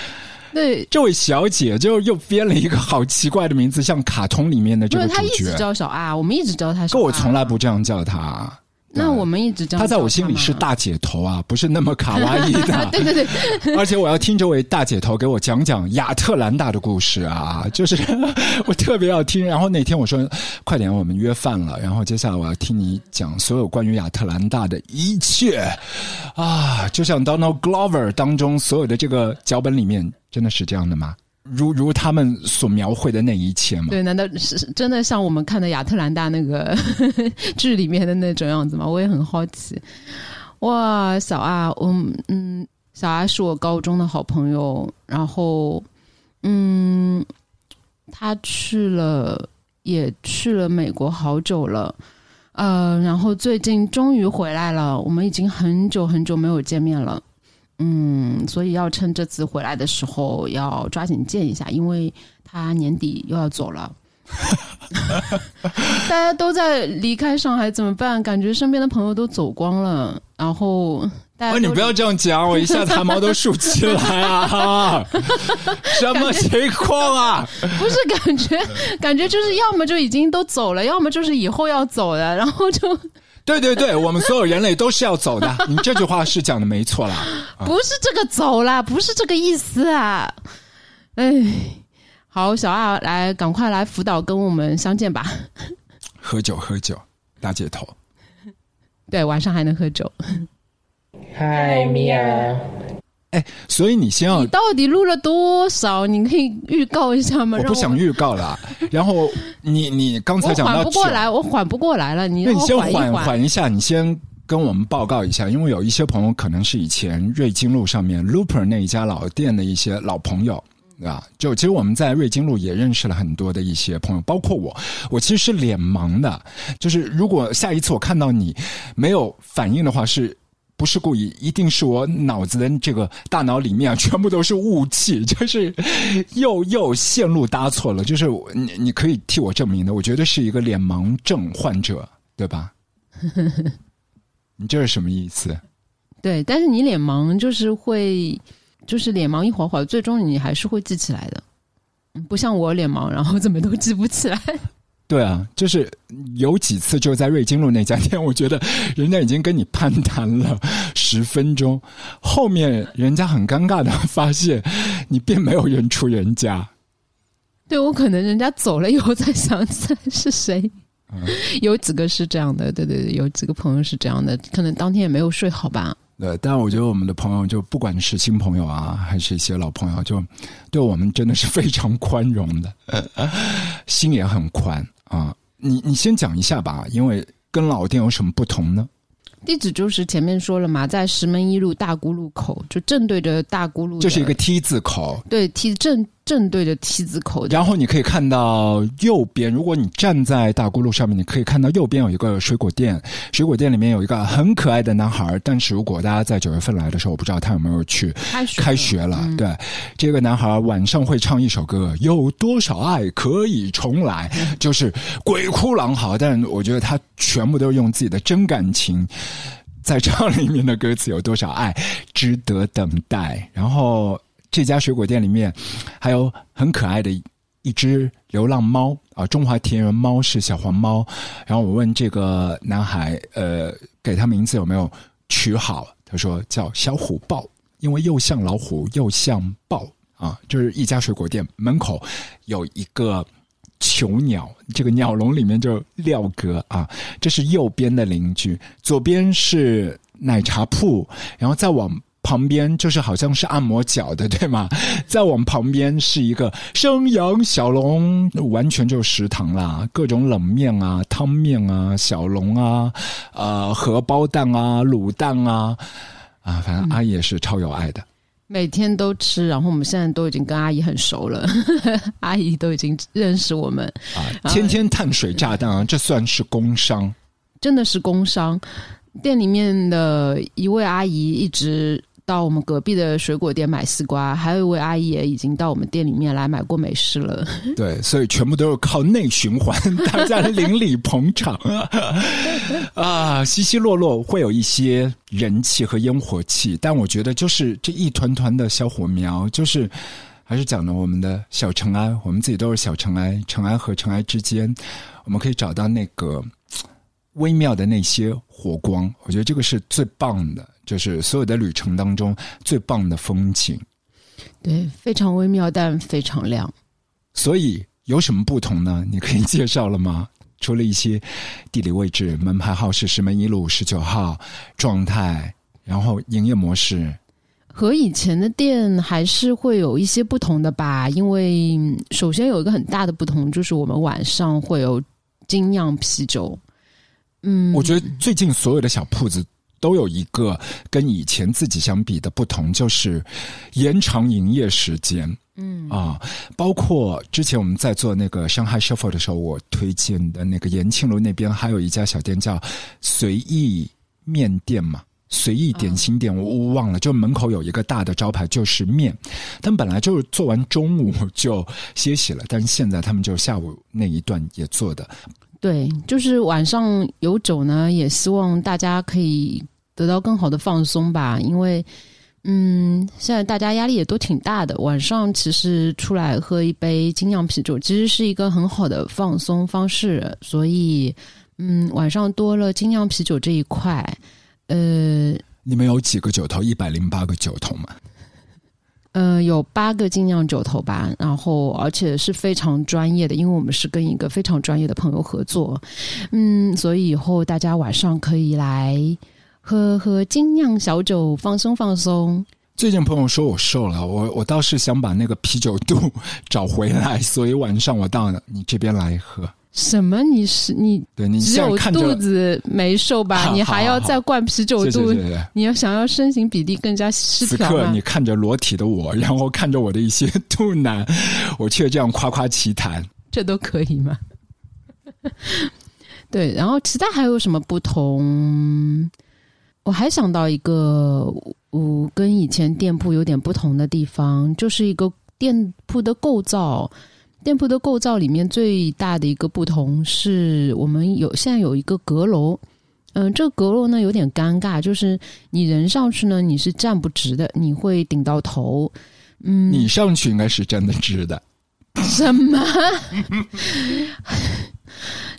对，这位小姐就又编了一个好奇怪的名字，像卡通里面的这个主角。她一直叫小爱，我们一直叫她小爱。可我从来不这样叫他。那我们一直叫他在我心里是大姐头啊，不是那么卡哇伊的。对 对对，而且我要听这位大姐头给我讲讲亚特兰大的故事啊，就是 我特别要听。然后那天我说快点，我们约饭了。然后接下来我要听你讲所有关于亚特兰大的一切啊，就像 Donald Glover 当中所有的这个脚本里面，真的是这样的吗？如如他们所描绘的那一切吗？对，难道是真的像我们看的亚特兰大那个 剧里面的那种样子吗？我也很好奇。哇，小阿，我嗯，小阿是我高中的好朋友，然后嗯，他去了，也去了美国好久了，呃，然后最近终于回来了，我们已经很久很久没有见面了。嗯，所以要趁这次回来的时候要抓紧见一下，因为他年底又要走了。大家都在离开上海怎么办？感觉身边的朋友都走光了，然后大家……你不要这样讲，我一下汗毛都竖起来啊！什么情况啊？不是感觉，感觉就是要么就已经都走了，要么就是以后要走的，然后就……对对对，我们所有人类都是要走的。你这句话是讲的没错啦，不是这个走啦，不是这个意思啊！哎，好，小二来，赶快来辅导，跟我们相见吧。喝酒，喝酒，大姐头。对，晚上还能喝酒。嗨，米娅。哎，所以你先要，你到底录了多少？你可以预告一下吗？我不想预告了。然后你你刚才讲到缓不过来，我缓不过来了。你你先缓缓一下，你先跟我们报告一下，因为有一些朋友可能是以前瑞金路上面 Looper 那一家老店的一些老朋友啊。就其实我们在瑞金路也认识了很多的一些朋友，包括我。我其实是脸盲的，就是如果下一次我看到你没有反应的话是。不是故意，一定是我脑子的这个大脑里面，全部都是雾气，就是又又线路搭错了。就是你你可以替我证明的，我觉得是一个脸盲症患者，对吧？你这是什么意思？对，但是你脸盲就是会，就是脸盲一会儿会，最终你还是会记起来的。不像我脸盲，然后怎么都记不起来。对啊，就是有几次就在瑞金路那家店，我觉得人家已经跟你攀谈了十分钟，后面人家很尴尬的发现你并没有认出人家。对我可能人家走了以后才想起来是谁。有几个是这样的，对对对，有几个朋友是这样的，可能当天也没有睡好吧。对，但我觉得我们的朋友就不管是新朋友啊，还是一些老朋友，就对我们真的是非常宽容的，心也很宽。啊，你你先讲一下吧，因为跟老店有什么不同呢？地址就是前面说了嘛，在石门一路大沽路口，就正对着大沽路，就是一个 T 字口，对，T 正正对着梯子口。然后你可以看到右边，如果你站在大沽路上面，你可以看到右边有一个水果店，水果店里面有一个很可爱的男孩。但是如果大家在九月份来的时候，我不知道他有没有去开学开学了。对，这个男孩晚上会唱一首歌，有多少爱可以重来，就是鬼哭狼嚎。但我觉得他全部都是用自己的真感情。在唱里面的歌词有多少爱值得等待？然后这家水果店里面还有很可爱的一只流浪猫啊，中华田园猫是小黄猫。然后我问这个男孩，呃，给他名字有没有取好？他说叫小虎豹，因为又像老虎又像豹啊。就是一家水果店门口有一个。囚鸟，这个鸟笼里面就廖哥啊，这是右边的邻居，左边是奶茶铺，然后再往旁边就是好像是按摩脚的，对吗？再往旁边是一个生阳小龙，完全就是食堂啦，各种冷面啊、汤面啊、小龙啊、呃荷包蛋啊、卤蛋啊，啊，反正阿姨也是超有爱的。每天都吃，然后我们现在都已经跟阿姨很熟了，阿姨都已经认识我们啊。天天碳水炸弹啊，这算是工伤，真的是工伤。店里面的一位阿姨一直。到我们隔壁的水果店买西瓜，还有一位阿姨也已经到我们店里面来买过美式了。对，所以全部都是靠内循环，大家邻里捧场 啊，稀稀落落会有一些人气和烟火气，但我觉得就是这一团团的小火苗，就是还是讲的我们的小尘埃，我们自己都是小尘埃，尘埃和尘埃之间，我们可以找到那个微妙的那些火光，我觉得这个是最棒的。就是所有的旅程当中最棒的风景，对，非常微妙，但非常亮。所以有什么不同呢？你可以介绍了吗？除了一些地理位置，门牌号是石门一路十九号，状态，然后营业模式。和以前的店还是会有一些不同的吧，因为首先有一个很大的不同就是我们晚上会有精酿啤酒。嗯，我觉得最近所有的小铺子都有一个跟以前自己相比的不同，就是延长营业时间。嗯啊，包括之前我们在做那个上海 shuffle 的时候，我推荐的那个延庆路那边还有一家小店叫随意面店嘛。随意点心店，我我忘了，就门口有一个大的招牌，就是面。他们本来就是做完中午就歇息了，但是现在他们就下午那一段也做的。对，就是晚上有酒呢，也希望大家可以得到更好的放松吧。因为，嗯，现在大家压力也都挺大的，晚上其实出来喝一杯精酿啤酒，其实是一个很好的放松方式。所以，嗯，晚上多了精酿啤酒这一块。呃，你们有几个酒头？一百零八个酒头吗？呃，有八个精酿酒头吧，然后而且是非常专业的，因为我们是跟一个非常专业的朋友合作，嗯，所以以后大家晚上可以来喝喝精酿小酒，放松放松。最近朋友说我瘦了，我我倒是想把那个啤酒肚 找回来，所以晚上我到你这边来喝。什么？你是你？对你只有肚子没瘦吧？你还要再灌啤酒肚？你要想要身形比例更加失调此刻你看着裸体的我，然后看着我的一些肚腩，我却这样夸夸其谈，这都可以吗？对，然后其他还有什么不同？我还想到一个，我跟以前店铺有点不同的地方，就是一个店铺的构造。店铺的构造里面最大的一个不同是我们有现在有一个阁楼，嗯，这个阁楼呢有点尴尬，就是你人上去呢你是站不直的，你会顶到头，嗯，你上去应该是站得直的，什么？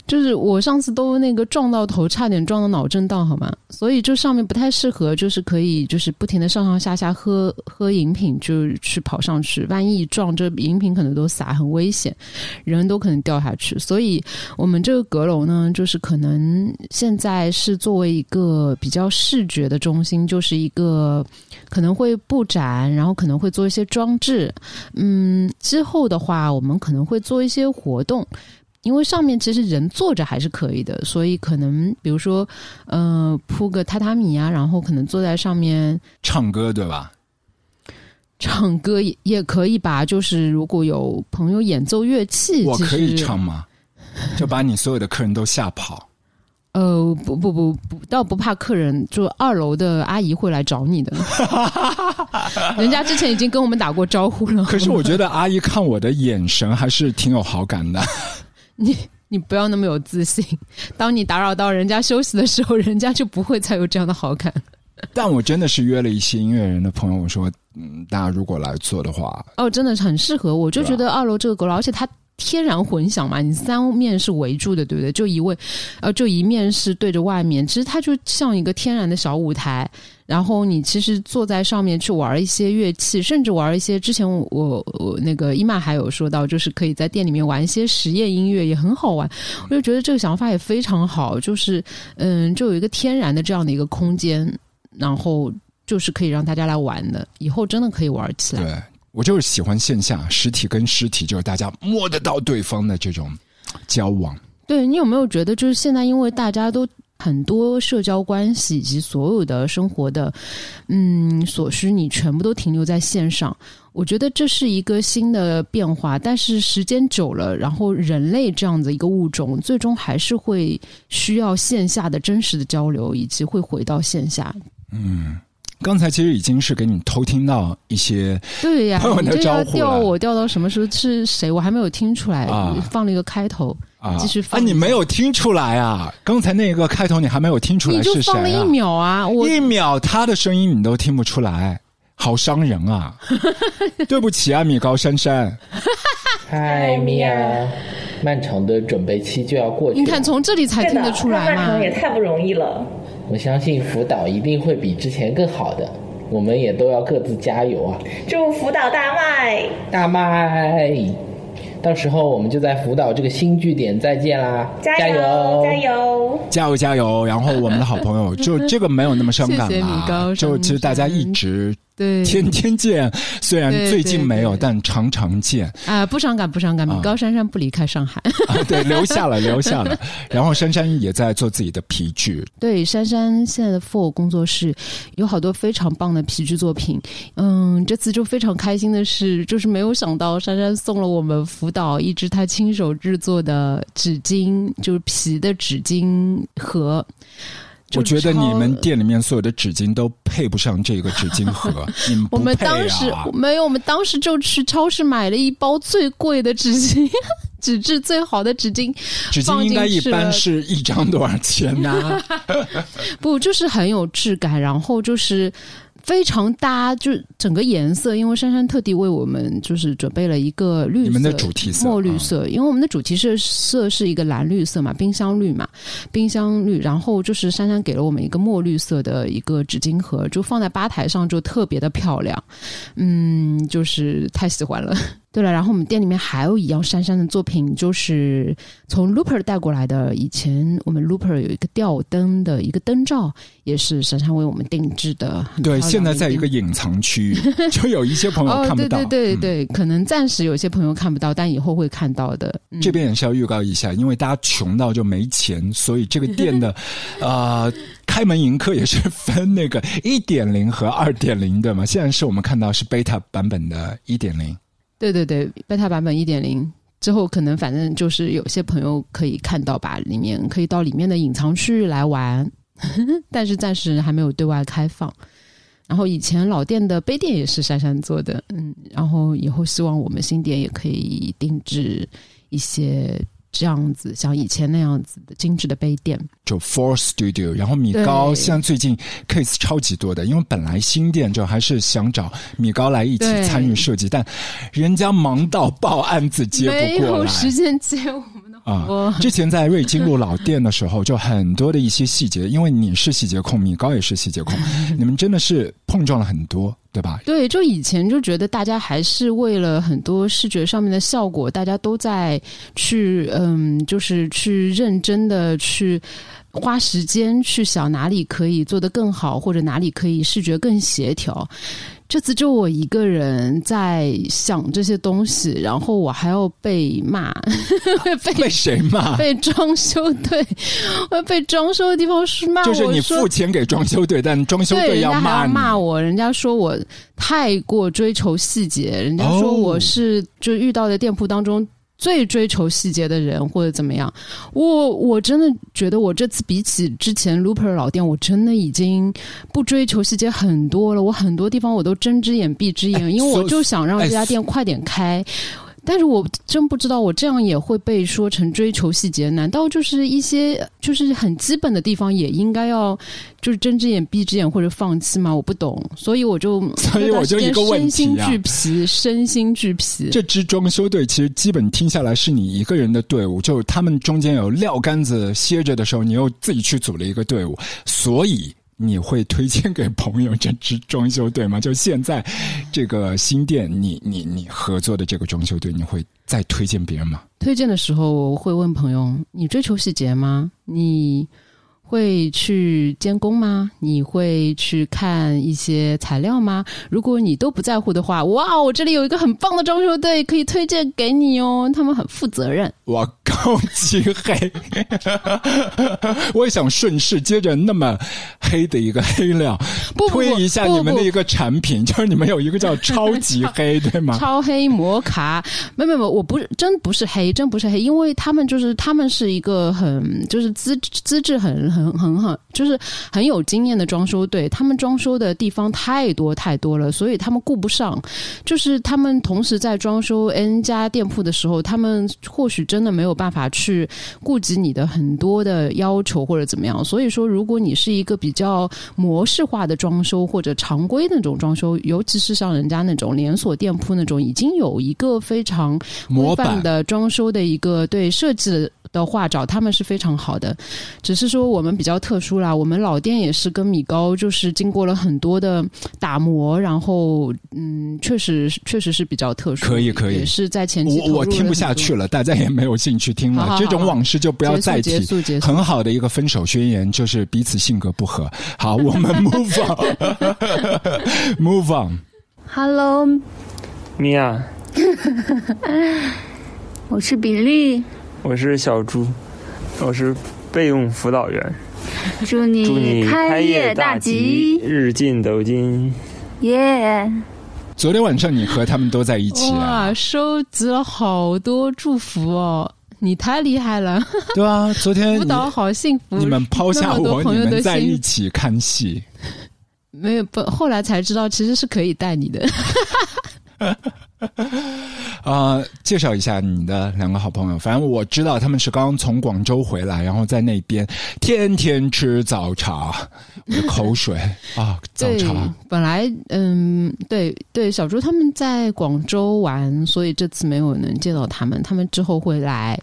就是我上次都那个撞到头，差点撞到脑震荡，好吗？所以就上面不太适合，就是可以就是不停的上上下下喝喝饮品，就去跑上去，万一撞这饮品可能都洒，很危险，人都可能掉下去。所以我们这个阁楼呢，就是可能现在是作为一个比较视觉的中心，就是一个可能会布展，然后可能会做一些装置。嗯，之后的话，我们可能会做一些活动。因为上面其实人坐着还是可以的，所以可能比如说，呃，铺个榻榻米啊，然后可能坐在上面唱歌，对吧？唱歌也也可以吧，就是如果有朋友演奏乐器，我可以唱吗？就把你所有的客人都吓跑？呃，不不不不，倒不怕客人，就二楼的阿姨会来找你的，人家之前已经跟我们打过招呼了。可是我觉得阿姨看我的眼神还是挺有好感的。你 你不要那么有自信。当你打扰到人家休息的时候，人家就不会再有这样的好感。但我真的是约了一些音乐人的朋友，我说，嗯，大家如果来做的话，哦，真的很适合。我就觉得二楼这个阁楼，而且它天然混响嘛，你三面是围住的，对不对？就一位，呃，就一面是对着外面，其实它就像一个天然的小舞台。然后你其实坐在上面去玩一些乐器，甚至玩一些之前我我那个伊曼还有说到，就是可以在店里面玩一些实验音乐，也很好玩。我就觉得这个想法也非常好，就是嗯，就有一个天然的这样的一个空间，然后就是可以让大家来玩的，以后真的可以玩起来。对我就是喜欢线下实体跟实体，就是大家摸得到对方的这种交往。对你有没有觉得，就是现在因为大家都。很多社交关系以及所有的生活的，嗯，所需，你全部都停留在线上。我觉得这是一个新的变化，但是时间久了，然后人类这样的一个物种，最终还是会需要线下的真实的交流，以及会回到线下。嗯，刚才其实已经是给你偷听到一些对呀，你这要调我调到什么时候？是谁？我还没有听出来。放了一个开头。啊，继续放。你没有听出来啊？刚才那个开头你还没有听出来是谁啊？放了一秒啊，我一秒他的声音你都听不出来，好伤人啊！对不起啊，米高珊珊。嗨，米娅，漫长的准备期就要过去。你看，从这里才听得出来吗？也太不容易了。我相信辅导一定会比之前更好的，我们也都要各自加油啊！祝辅导大卖，大卖！到时候我们就在福岛这个新据点再见啦！加油加油加油加油！然后我们的好朋友就这个没有那么伤感了，就其实大家一直对，天天见。虽然最近没有，但常常见。啊，不伤感，不伤感。米高珊珊不离开上海，对，留下了，留下了。然后珊珊也在做自己的皮具。对，珊珊现在的 For 工作室有好多非常棒的皮具作品。嗯，这次就非常开心的是，就是没有想到珊珊送了我们福岛一只她亲手制作的纸巾，就是皮的纸巾盒。我觉得你们店里面所有的纸巾都配不上这个纸巾盒，你们我们当时没有，我们当时就去超市买了一包最贵的纸巾，纸质最好的纸巾。纸巾应该一般是一张多少钱呢？不，就是很有质感，然后就是。非常搭，就整个颜色，因为珊珊特地为我们就是准备了一个绿色的主题色，墨绿色，因为我们的主题色色是一个蓝绿色嘛，冰箱绿嘛，冰箱绿，然后就是珊珊给了我们一个墨绿色的一个纸巾盒，就放在吧台上就特别的漂亮，嗯，就是太喜欢了。对了，然后我们店里面还有一样珊珊的作品，就是从 Looper 带过来的。以前我们 Looper 有一个吊灯的一个灯罩，也是珊珊为我们定制的。对，现在在一个隐藏区域，就有一些朋友看不到。对对对对，可能暂时有些朋友看不到，但以后会看到的。这边也是要预告一下，因为大家穷到就没钱，所以这个店的啊 开门迎客也是分那个一点零和二点零的嘛。现在是我们看到是 beta 版本的一点零。对对对，beta 版本一点零之后，可能反正就是有些朋友可以看到吧，里面可以到里面的隐藏区域来玩，但是暂时还没有对外开放。然后以前老店的杯垫也是珊珊做的，嗯，然后以后希望我们新店也可以定制一些。这样子，像以前那样子的精致的杯垫，就 Four Studio。然后米高现在最近 case 超级多的，因为本来新店就还是想找米高来一起参与设计，但人家忙到报案子接不过来，没有时间接我们的啊。之前在瑞金路老店的时候，就很多的一些细节，因为你是细节控，米高也是细节控，你们真的是碰撞了很多。对吧？对，就以前就觉得大家还是为了很多视觉上面的效果，大家都在去嗯，就是去认真的去花时间去想哪里可以做得更好，或者哪里可以视觉更协调。这次就我一个人在想这些东西，然后我还要被骂，被被谁骂？被装修队，我被装修的地方是骂，就是你付钱给装修队，但装修队要骂骂我，人家说我太过追求细节，人家说我是就遇到的店铺当中。最追求细节的人或者怎么样，我我真的觉得我这次比起之前 Looper 老店，我真的已经不追求细节很多了。我很多地方我都睁只眼闭只眼，因为我就想让这家店快点开。但是我真不知道，我这样也会被说成追求细节？难道就是一些就是很基本的地方也应该要就是睁只眼闭只眼或者放弃吗？我不懂，所以我就所以我就一个问题啊，身心俱疲，身心俱疲。这支装修队其实基本听下来是你一个人的队伍，就他们中间有撂杆子歇着的时候，你又自己去组了一个队伍，所以。你会推荐给朋友这支装修队吗？就现在这个新店，你你你合作的这个装修队，你会再推荐别人吗？推荐的时候，我会问朋友：你追求细节吗？你？会去监工吗？你会去看一些材料吗？如果你都不在乎的话，哇，我这里有一个很棒的装修队可以推荐给你哦，他们很负责任。哇，高级黑！我也想顺势接着那么黑的一个黑料，推一下你们的一个产品，就是你们有一个叫超级黑，对吗？超黑摩卡，没没没，我不是真不是黑，真不是黑，因为他们就是他们是一个很就是资资质很。很很很，就是很有经验的装修队，他们装修的地方太多太多了，所以他们顾不上。就是他们同时在装修 N 家店铺的时候，他们或许真的没有办法去顾及你的很多的要求或者怎么样。所以说，如果你是一个比较模式化的装修或者常规那种装修，尤其是像人家那种连锁店铺那种，已经有一个非常模板的装修的一个对设计的。的话，找他们是非常好的。只是说我们比较特殊啦，我们老店也是跟米高就是经过了很多的打磨，然后嗯，确实确实是比较特殊。可以可以，也是在前期我我听不下去了，大家也没有兴趣听了。这种往事就不要再提。很好的一个分手宣言就是彼此性格不合。好，我们 move on，move on。Hello，米娅，我是比利，我是小猪，我是备用辅导员。祝你祝你开业大吉，日进斗金。耶！昨天晚上你和他们都在一起啊，收集了好多祝福哦，你太厉害了。对啊，昨天辅导好幸福，你们抛下我，你们在一起看戏。没有不，后来才知道其实是可以带你的。啊，介绍一下你的两个好朋友。反正我知道他们是刚刚从广州回来，然后在那边天天吃早茶，我的口水 啊！早茶本来嗯，对对，小猪他们在广州玩，所以这次没有能见到他们。他们之后会来。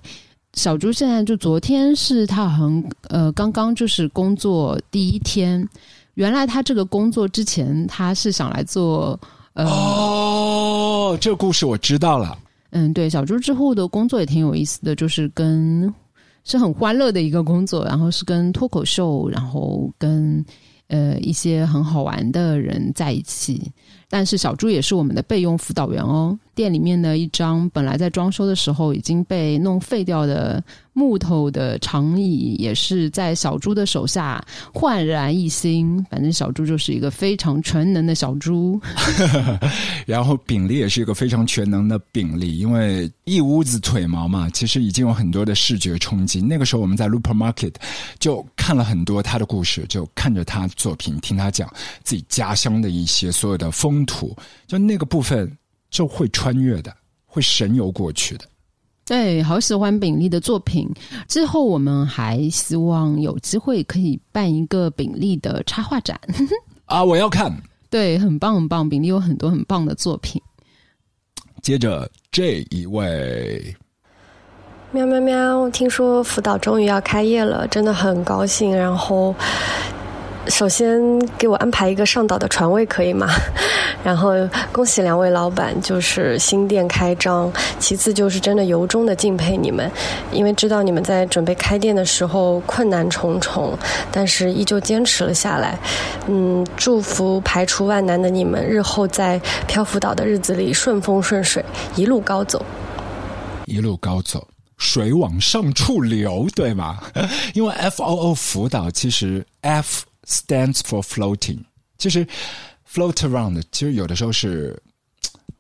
小猪现在就昨天是他好像呃，刚刚就是工作第一天。原来他这个工作之前，他是想来做。哦，这个故事我知道了。嗯，对，小猪之后的工作也挺有意思的，就是跟是很欢乐的一个工作，然后是跟脱口秀，然后跟呃一些很好玩的人在一起。但是小猪也是我们的备用辅导员哦。店里面的一张本来在装修的时候已经被弄废掉的木头的长椅，也是在小猪的手下焕然一新。反正小猪就是一个非常全能的小猪。然后炳力也是一个非常全能的炳力，因为一屋子腿毛嘛，其实已经有很多的视觉冲击。那个时候我们在 Looper Market 就看了很多他的故事，就看着他作品，听他讲自己家乡的一些所有的风土，就那个部分。就会穿越的，会神游过去的。对，好喜欢炳力的作品。之后我们还希望有机会可以办一个炳力的插画展。啊，我要看。对，很棒很棒，炳力有很多很棒的作品。接着这一位，喵喵喵！听说福岛终于要开业了，真的很高兴。然后。首先给我安排一个上岛的船位可以吗？然后恭喜两位老板，就是新店开张。其次就是真的由衷的敬佩你们，因为知道你们在准备开店的时候困难重重，但是依旧坚持了下来。嗯，祝福排除万难的你们，日后在漂浮岛的日子里顺风顺水，一路高走。一路高走，水往上处流，对吗？因为 F O O 辅导其实 F。Stands for floating，其实 float around，其实有的时候是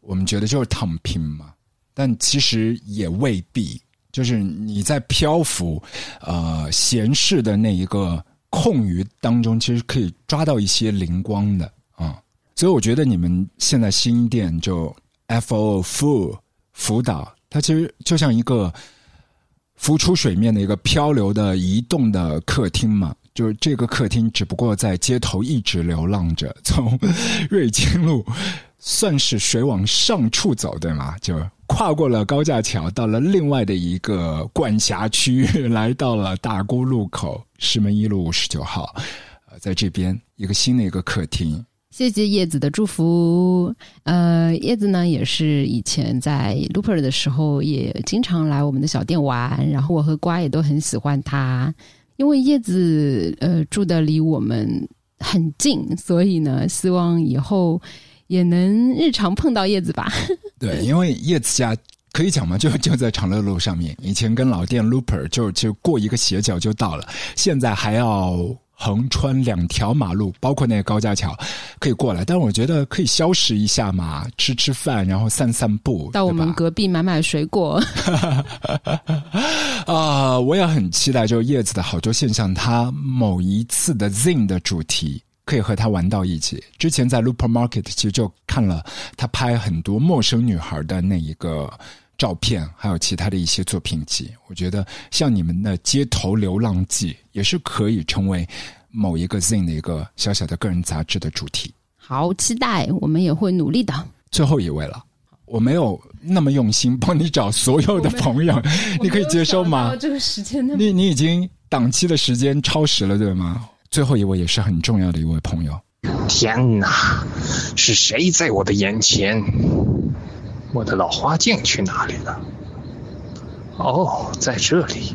我们觉得就是躺平嘛，但其实也未必。就是你在漂浮，呃，闲适的那一个空余当中，其实可以抓到一些灵光的啊。所以我觉得你们现在新店就 F O Full 辅导，它其实就像一个浮出水面的一个漂流的移动的客厅嘛。就这个客厅，只不过在街头一直流浪着，从瑞金路算是水往上处走，对吗？就跨过了高架桥，到了另外的一个管辖区，来到了大沽路口石门一路五十九号，呃，在这边一个新的一个客厅。谢谢叶子的祝福。呃，叶子呢也是以前在 Looper 的时候也经常来我们的小店玩，然后我和瓜也都很喜欢他。因为叶子呃住的离我们很近，所以呢，希望以后也能日常碰到叶子吧。对，因为叶子家可以讲嘛，就 就在长乐路上面。以前跟老店 Looper 就就过一个斜角就到了，现在还要。横穿两条马路，包括那个高架桥，可以过来。但是我觉得可以消食一下嘛，吃吃饭，然后散散步，到我们隔壁买买水果。啊，我也很期待，就叶子的好多现象，他某一次的 Zin 的主题可以和他玩到一起。之前在 Looper Market 其实就看了他拍很多陌生女孩的那一个。照片还有其他的一些作品集，我觉得像你们的街头流浪记也是可以成为某一个 Zine 的一个小小的个人杂志的主题。好期待，我们也会努力的。最后一位了，我没有那么用心帮你找所有的朋友，你可以接受吗？这个时间你你已经档期的时间超时了，对吗？最后一位也是很重要的一位朋友。天哪，是谁在我的眼前？我的老花镜去哪里了？哦，在这里。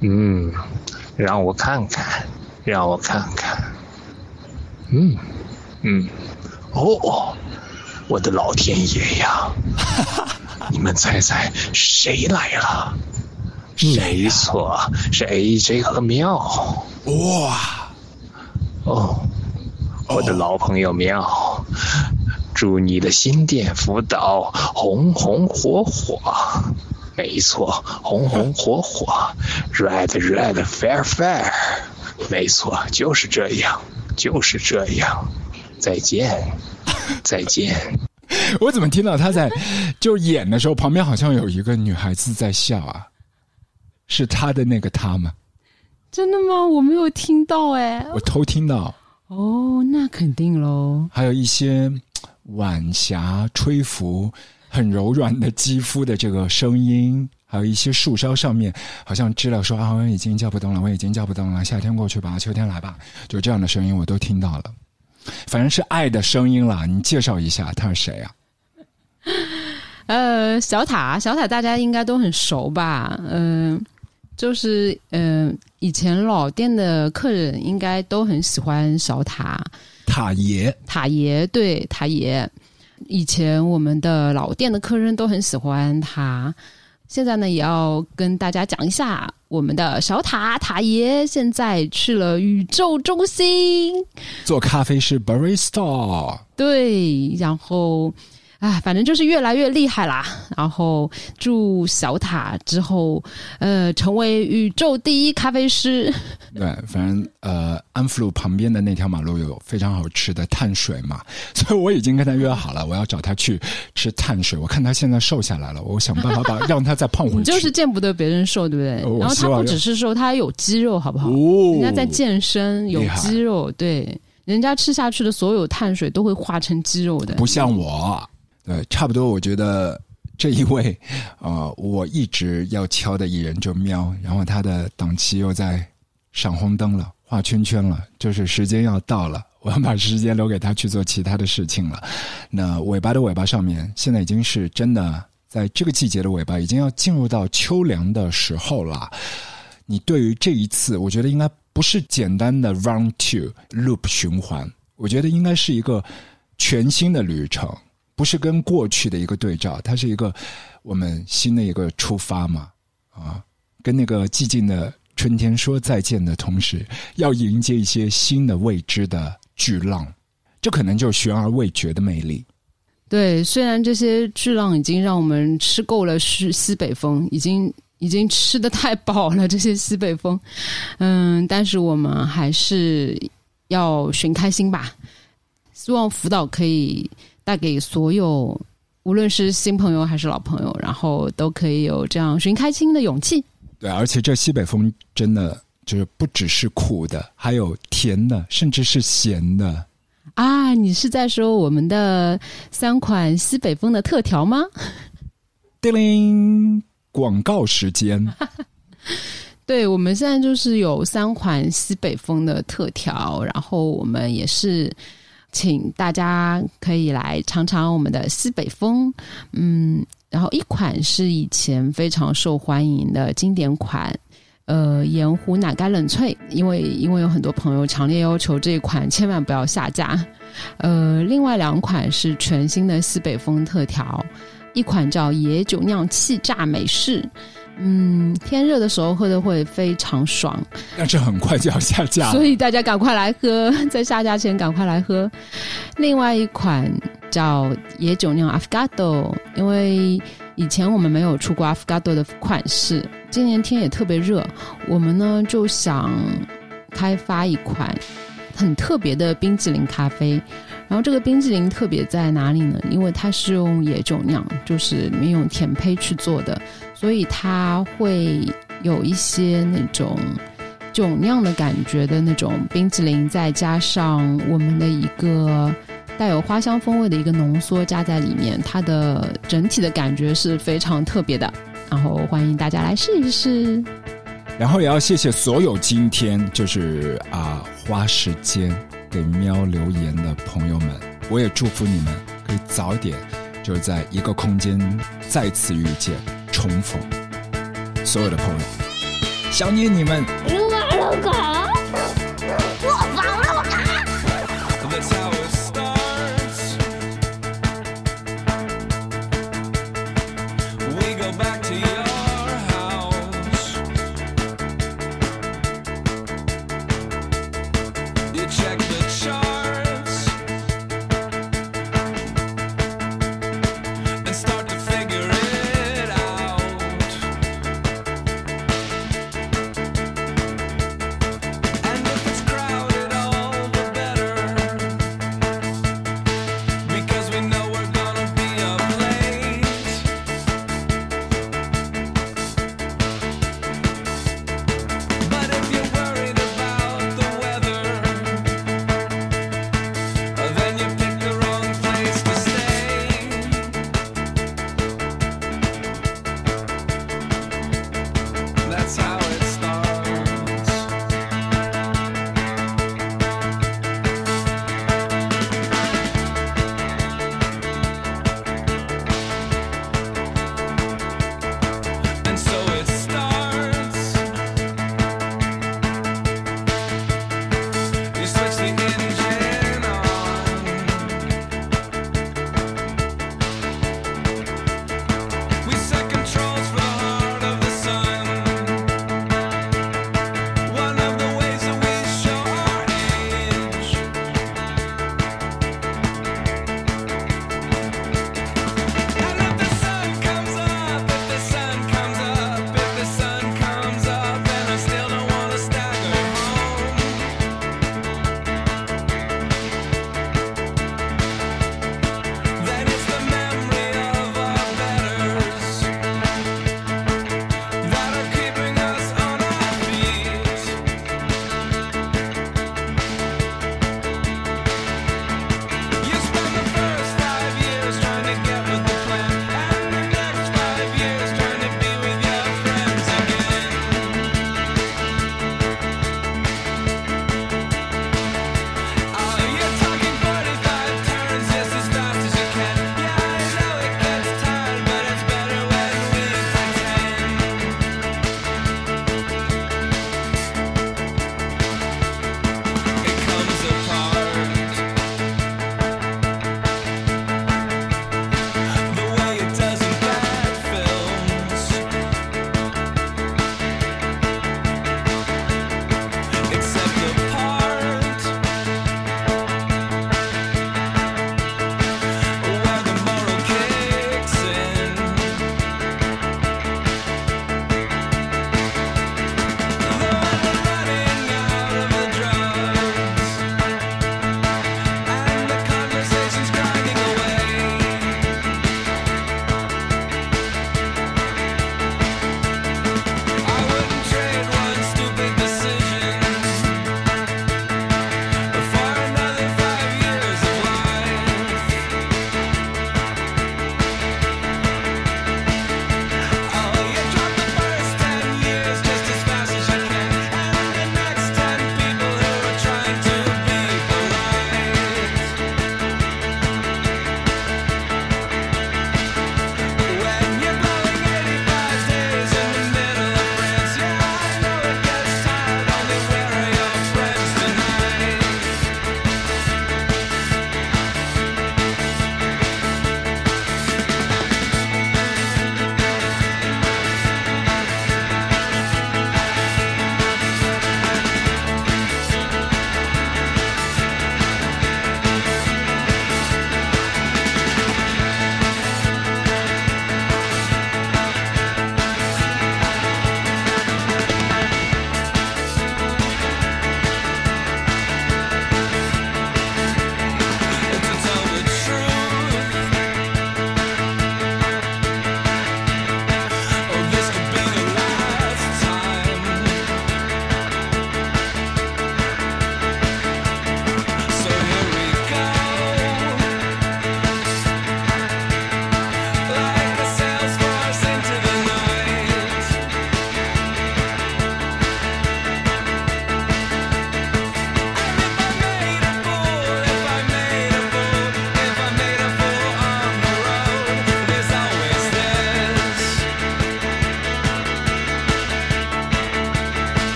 嗯，让我看看，让我看看。嗯嗯，哦，我的老天爷呀！你们猜猜谁来了？没错，是 AJ 和妙。哇！哦，我的老朋友妙，祝你的新店辅导红红火火。没错，红红火火，red red fair fair。没错，就是这样，就是这样。再见，再见。我怎么听到他在就演的时候，旁边好像有一个女孩子在笑啊？是他的那个他吗？真的吗？我没有听到哎，我偷听到。哦，那肯定喽。还有一些晚霞吹拂。很柔软的肌肤的这个声音，还有一些树梢上面，好像知了说啊，我已经叫不动了，我已经叫不动了，夏天过去吧，秋天来吧，就这样的声音我都听到了。反正是爱的声音了。你介绍一下他是谁啊？呃，小塔，小塔大家应该都很熟吧？嗯，就是嗯，以前老店的客人应该都很喜欢小塔。塔爷，塔爷，对，塔爷。以前我们的老店的客人都很喜欢他，现在呢也要跟大家讲一下，我们的小塔塔爷现在去了宇宙中心做咖啡师 barista，对，然后。啊，反正就是越来越厉害啦。然后住小塔之后，呃，成为宇宙第一咖啡师。对，反正呃，安福路旁边的那条马路有非常好吃的碳水嘛，所以我已经跟他约好了，我要找他去吃碳水。我看他现在瘦下来了，我想办法把让他再胖回去。你就是见不得别人瘦，对不对？然后他不只是瘦，他还有肌肉，好不好？人家在健身，有肌肉，对，人家吃下去的所有碳水都会化成肌肉的，不像我。对，差不多。我觉得这一位，呃，我一直要敲的艺人就喵，然后他的档期又在闪红灯了，画圈圈了，就是时间要到了，我要把时间留给他去做其他的事情了。那尾巴的尾巴上面，现在已经是真的，在这个季节的尾巴，已经要进入到秋凉的时候了。你对于这一次，我觉得应该不是简单的 round two loop 循环，我觉得应该是一个全新的旅程。不是跟过去的一个对照，它是一个我们新的一个出发嘛？啊，跟那个寂静的春天说再见的同时，要迎接一些新的未知的巨浪，这可能就悬而未决的魅力。对，虽然这些巨浪已经让我们吃够了西西北风，已经已经吃的太饱了，这些西北风，嗯，但是我们还是要寻开心吧。希望福岛可以。带给所有，无论是新朋友还是老朋友，然后都可以有这样寻开心的勇气。对，而且这西北风真的就是不只是苦的，还有甜的，甚至是咸的。啊，你是在说我们的三款西北风的特调吗？叮铃，广告时间。对，我们现在就是有三款西北风的特调，然后我们也是。请大家可以来尝尝我们的西北风，嗯，然后一款是以前非常受欢迎的经典款，呃，盐湖奶盖冷萃，因为因为有很多朋友强烈要求这一款千万不要下架，呃，另外两款是全新的西北风特调，一款叫野酒酿气炸美式。嗯，天热的时候喝的会非常爽，但是很快就要下架，所以大家赶快来喝，在下架前赶快来喝。另外一款叫野酒酿 Afgado，因为以前我们没有出过 Afgado 的款式，今年天也特别热，我们呢就想开发一款很特别的冰淇淋咖啡。然后这个冰淇淋特别在哪里呢？因为它是用野酒酿，就是里面用甜胚去做的。所以它会有一些那种酒酿的感觉的那种冰淇淋，再加上我们的一个带有花香风味的一个浓缩加在里面，它的整体的感觉是非常特别的。然后欢迎大家来试一试。然后也要谢谢所有今天就是啊花时间给喵留言的朋友们，我也祝福你们可以早点就是在一个空间再次遇见重逢。所有的朋友，想念你们。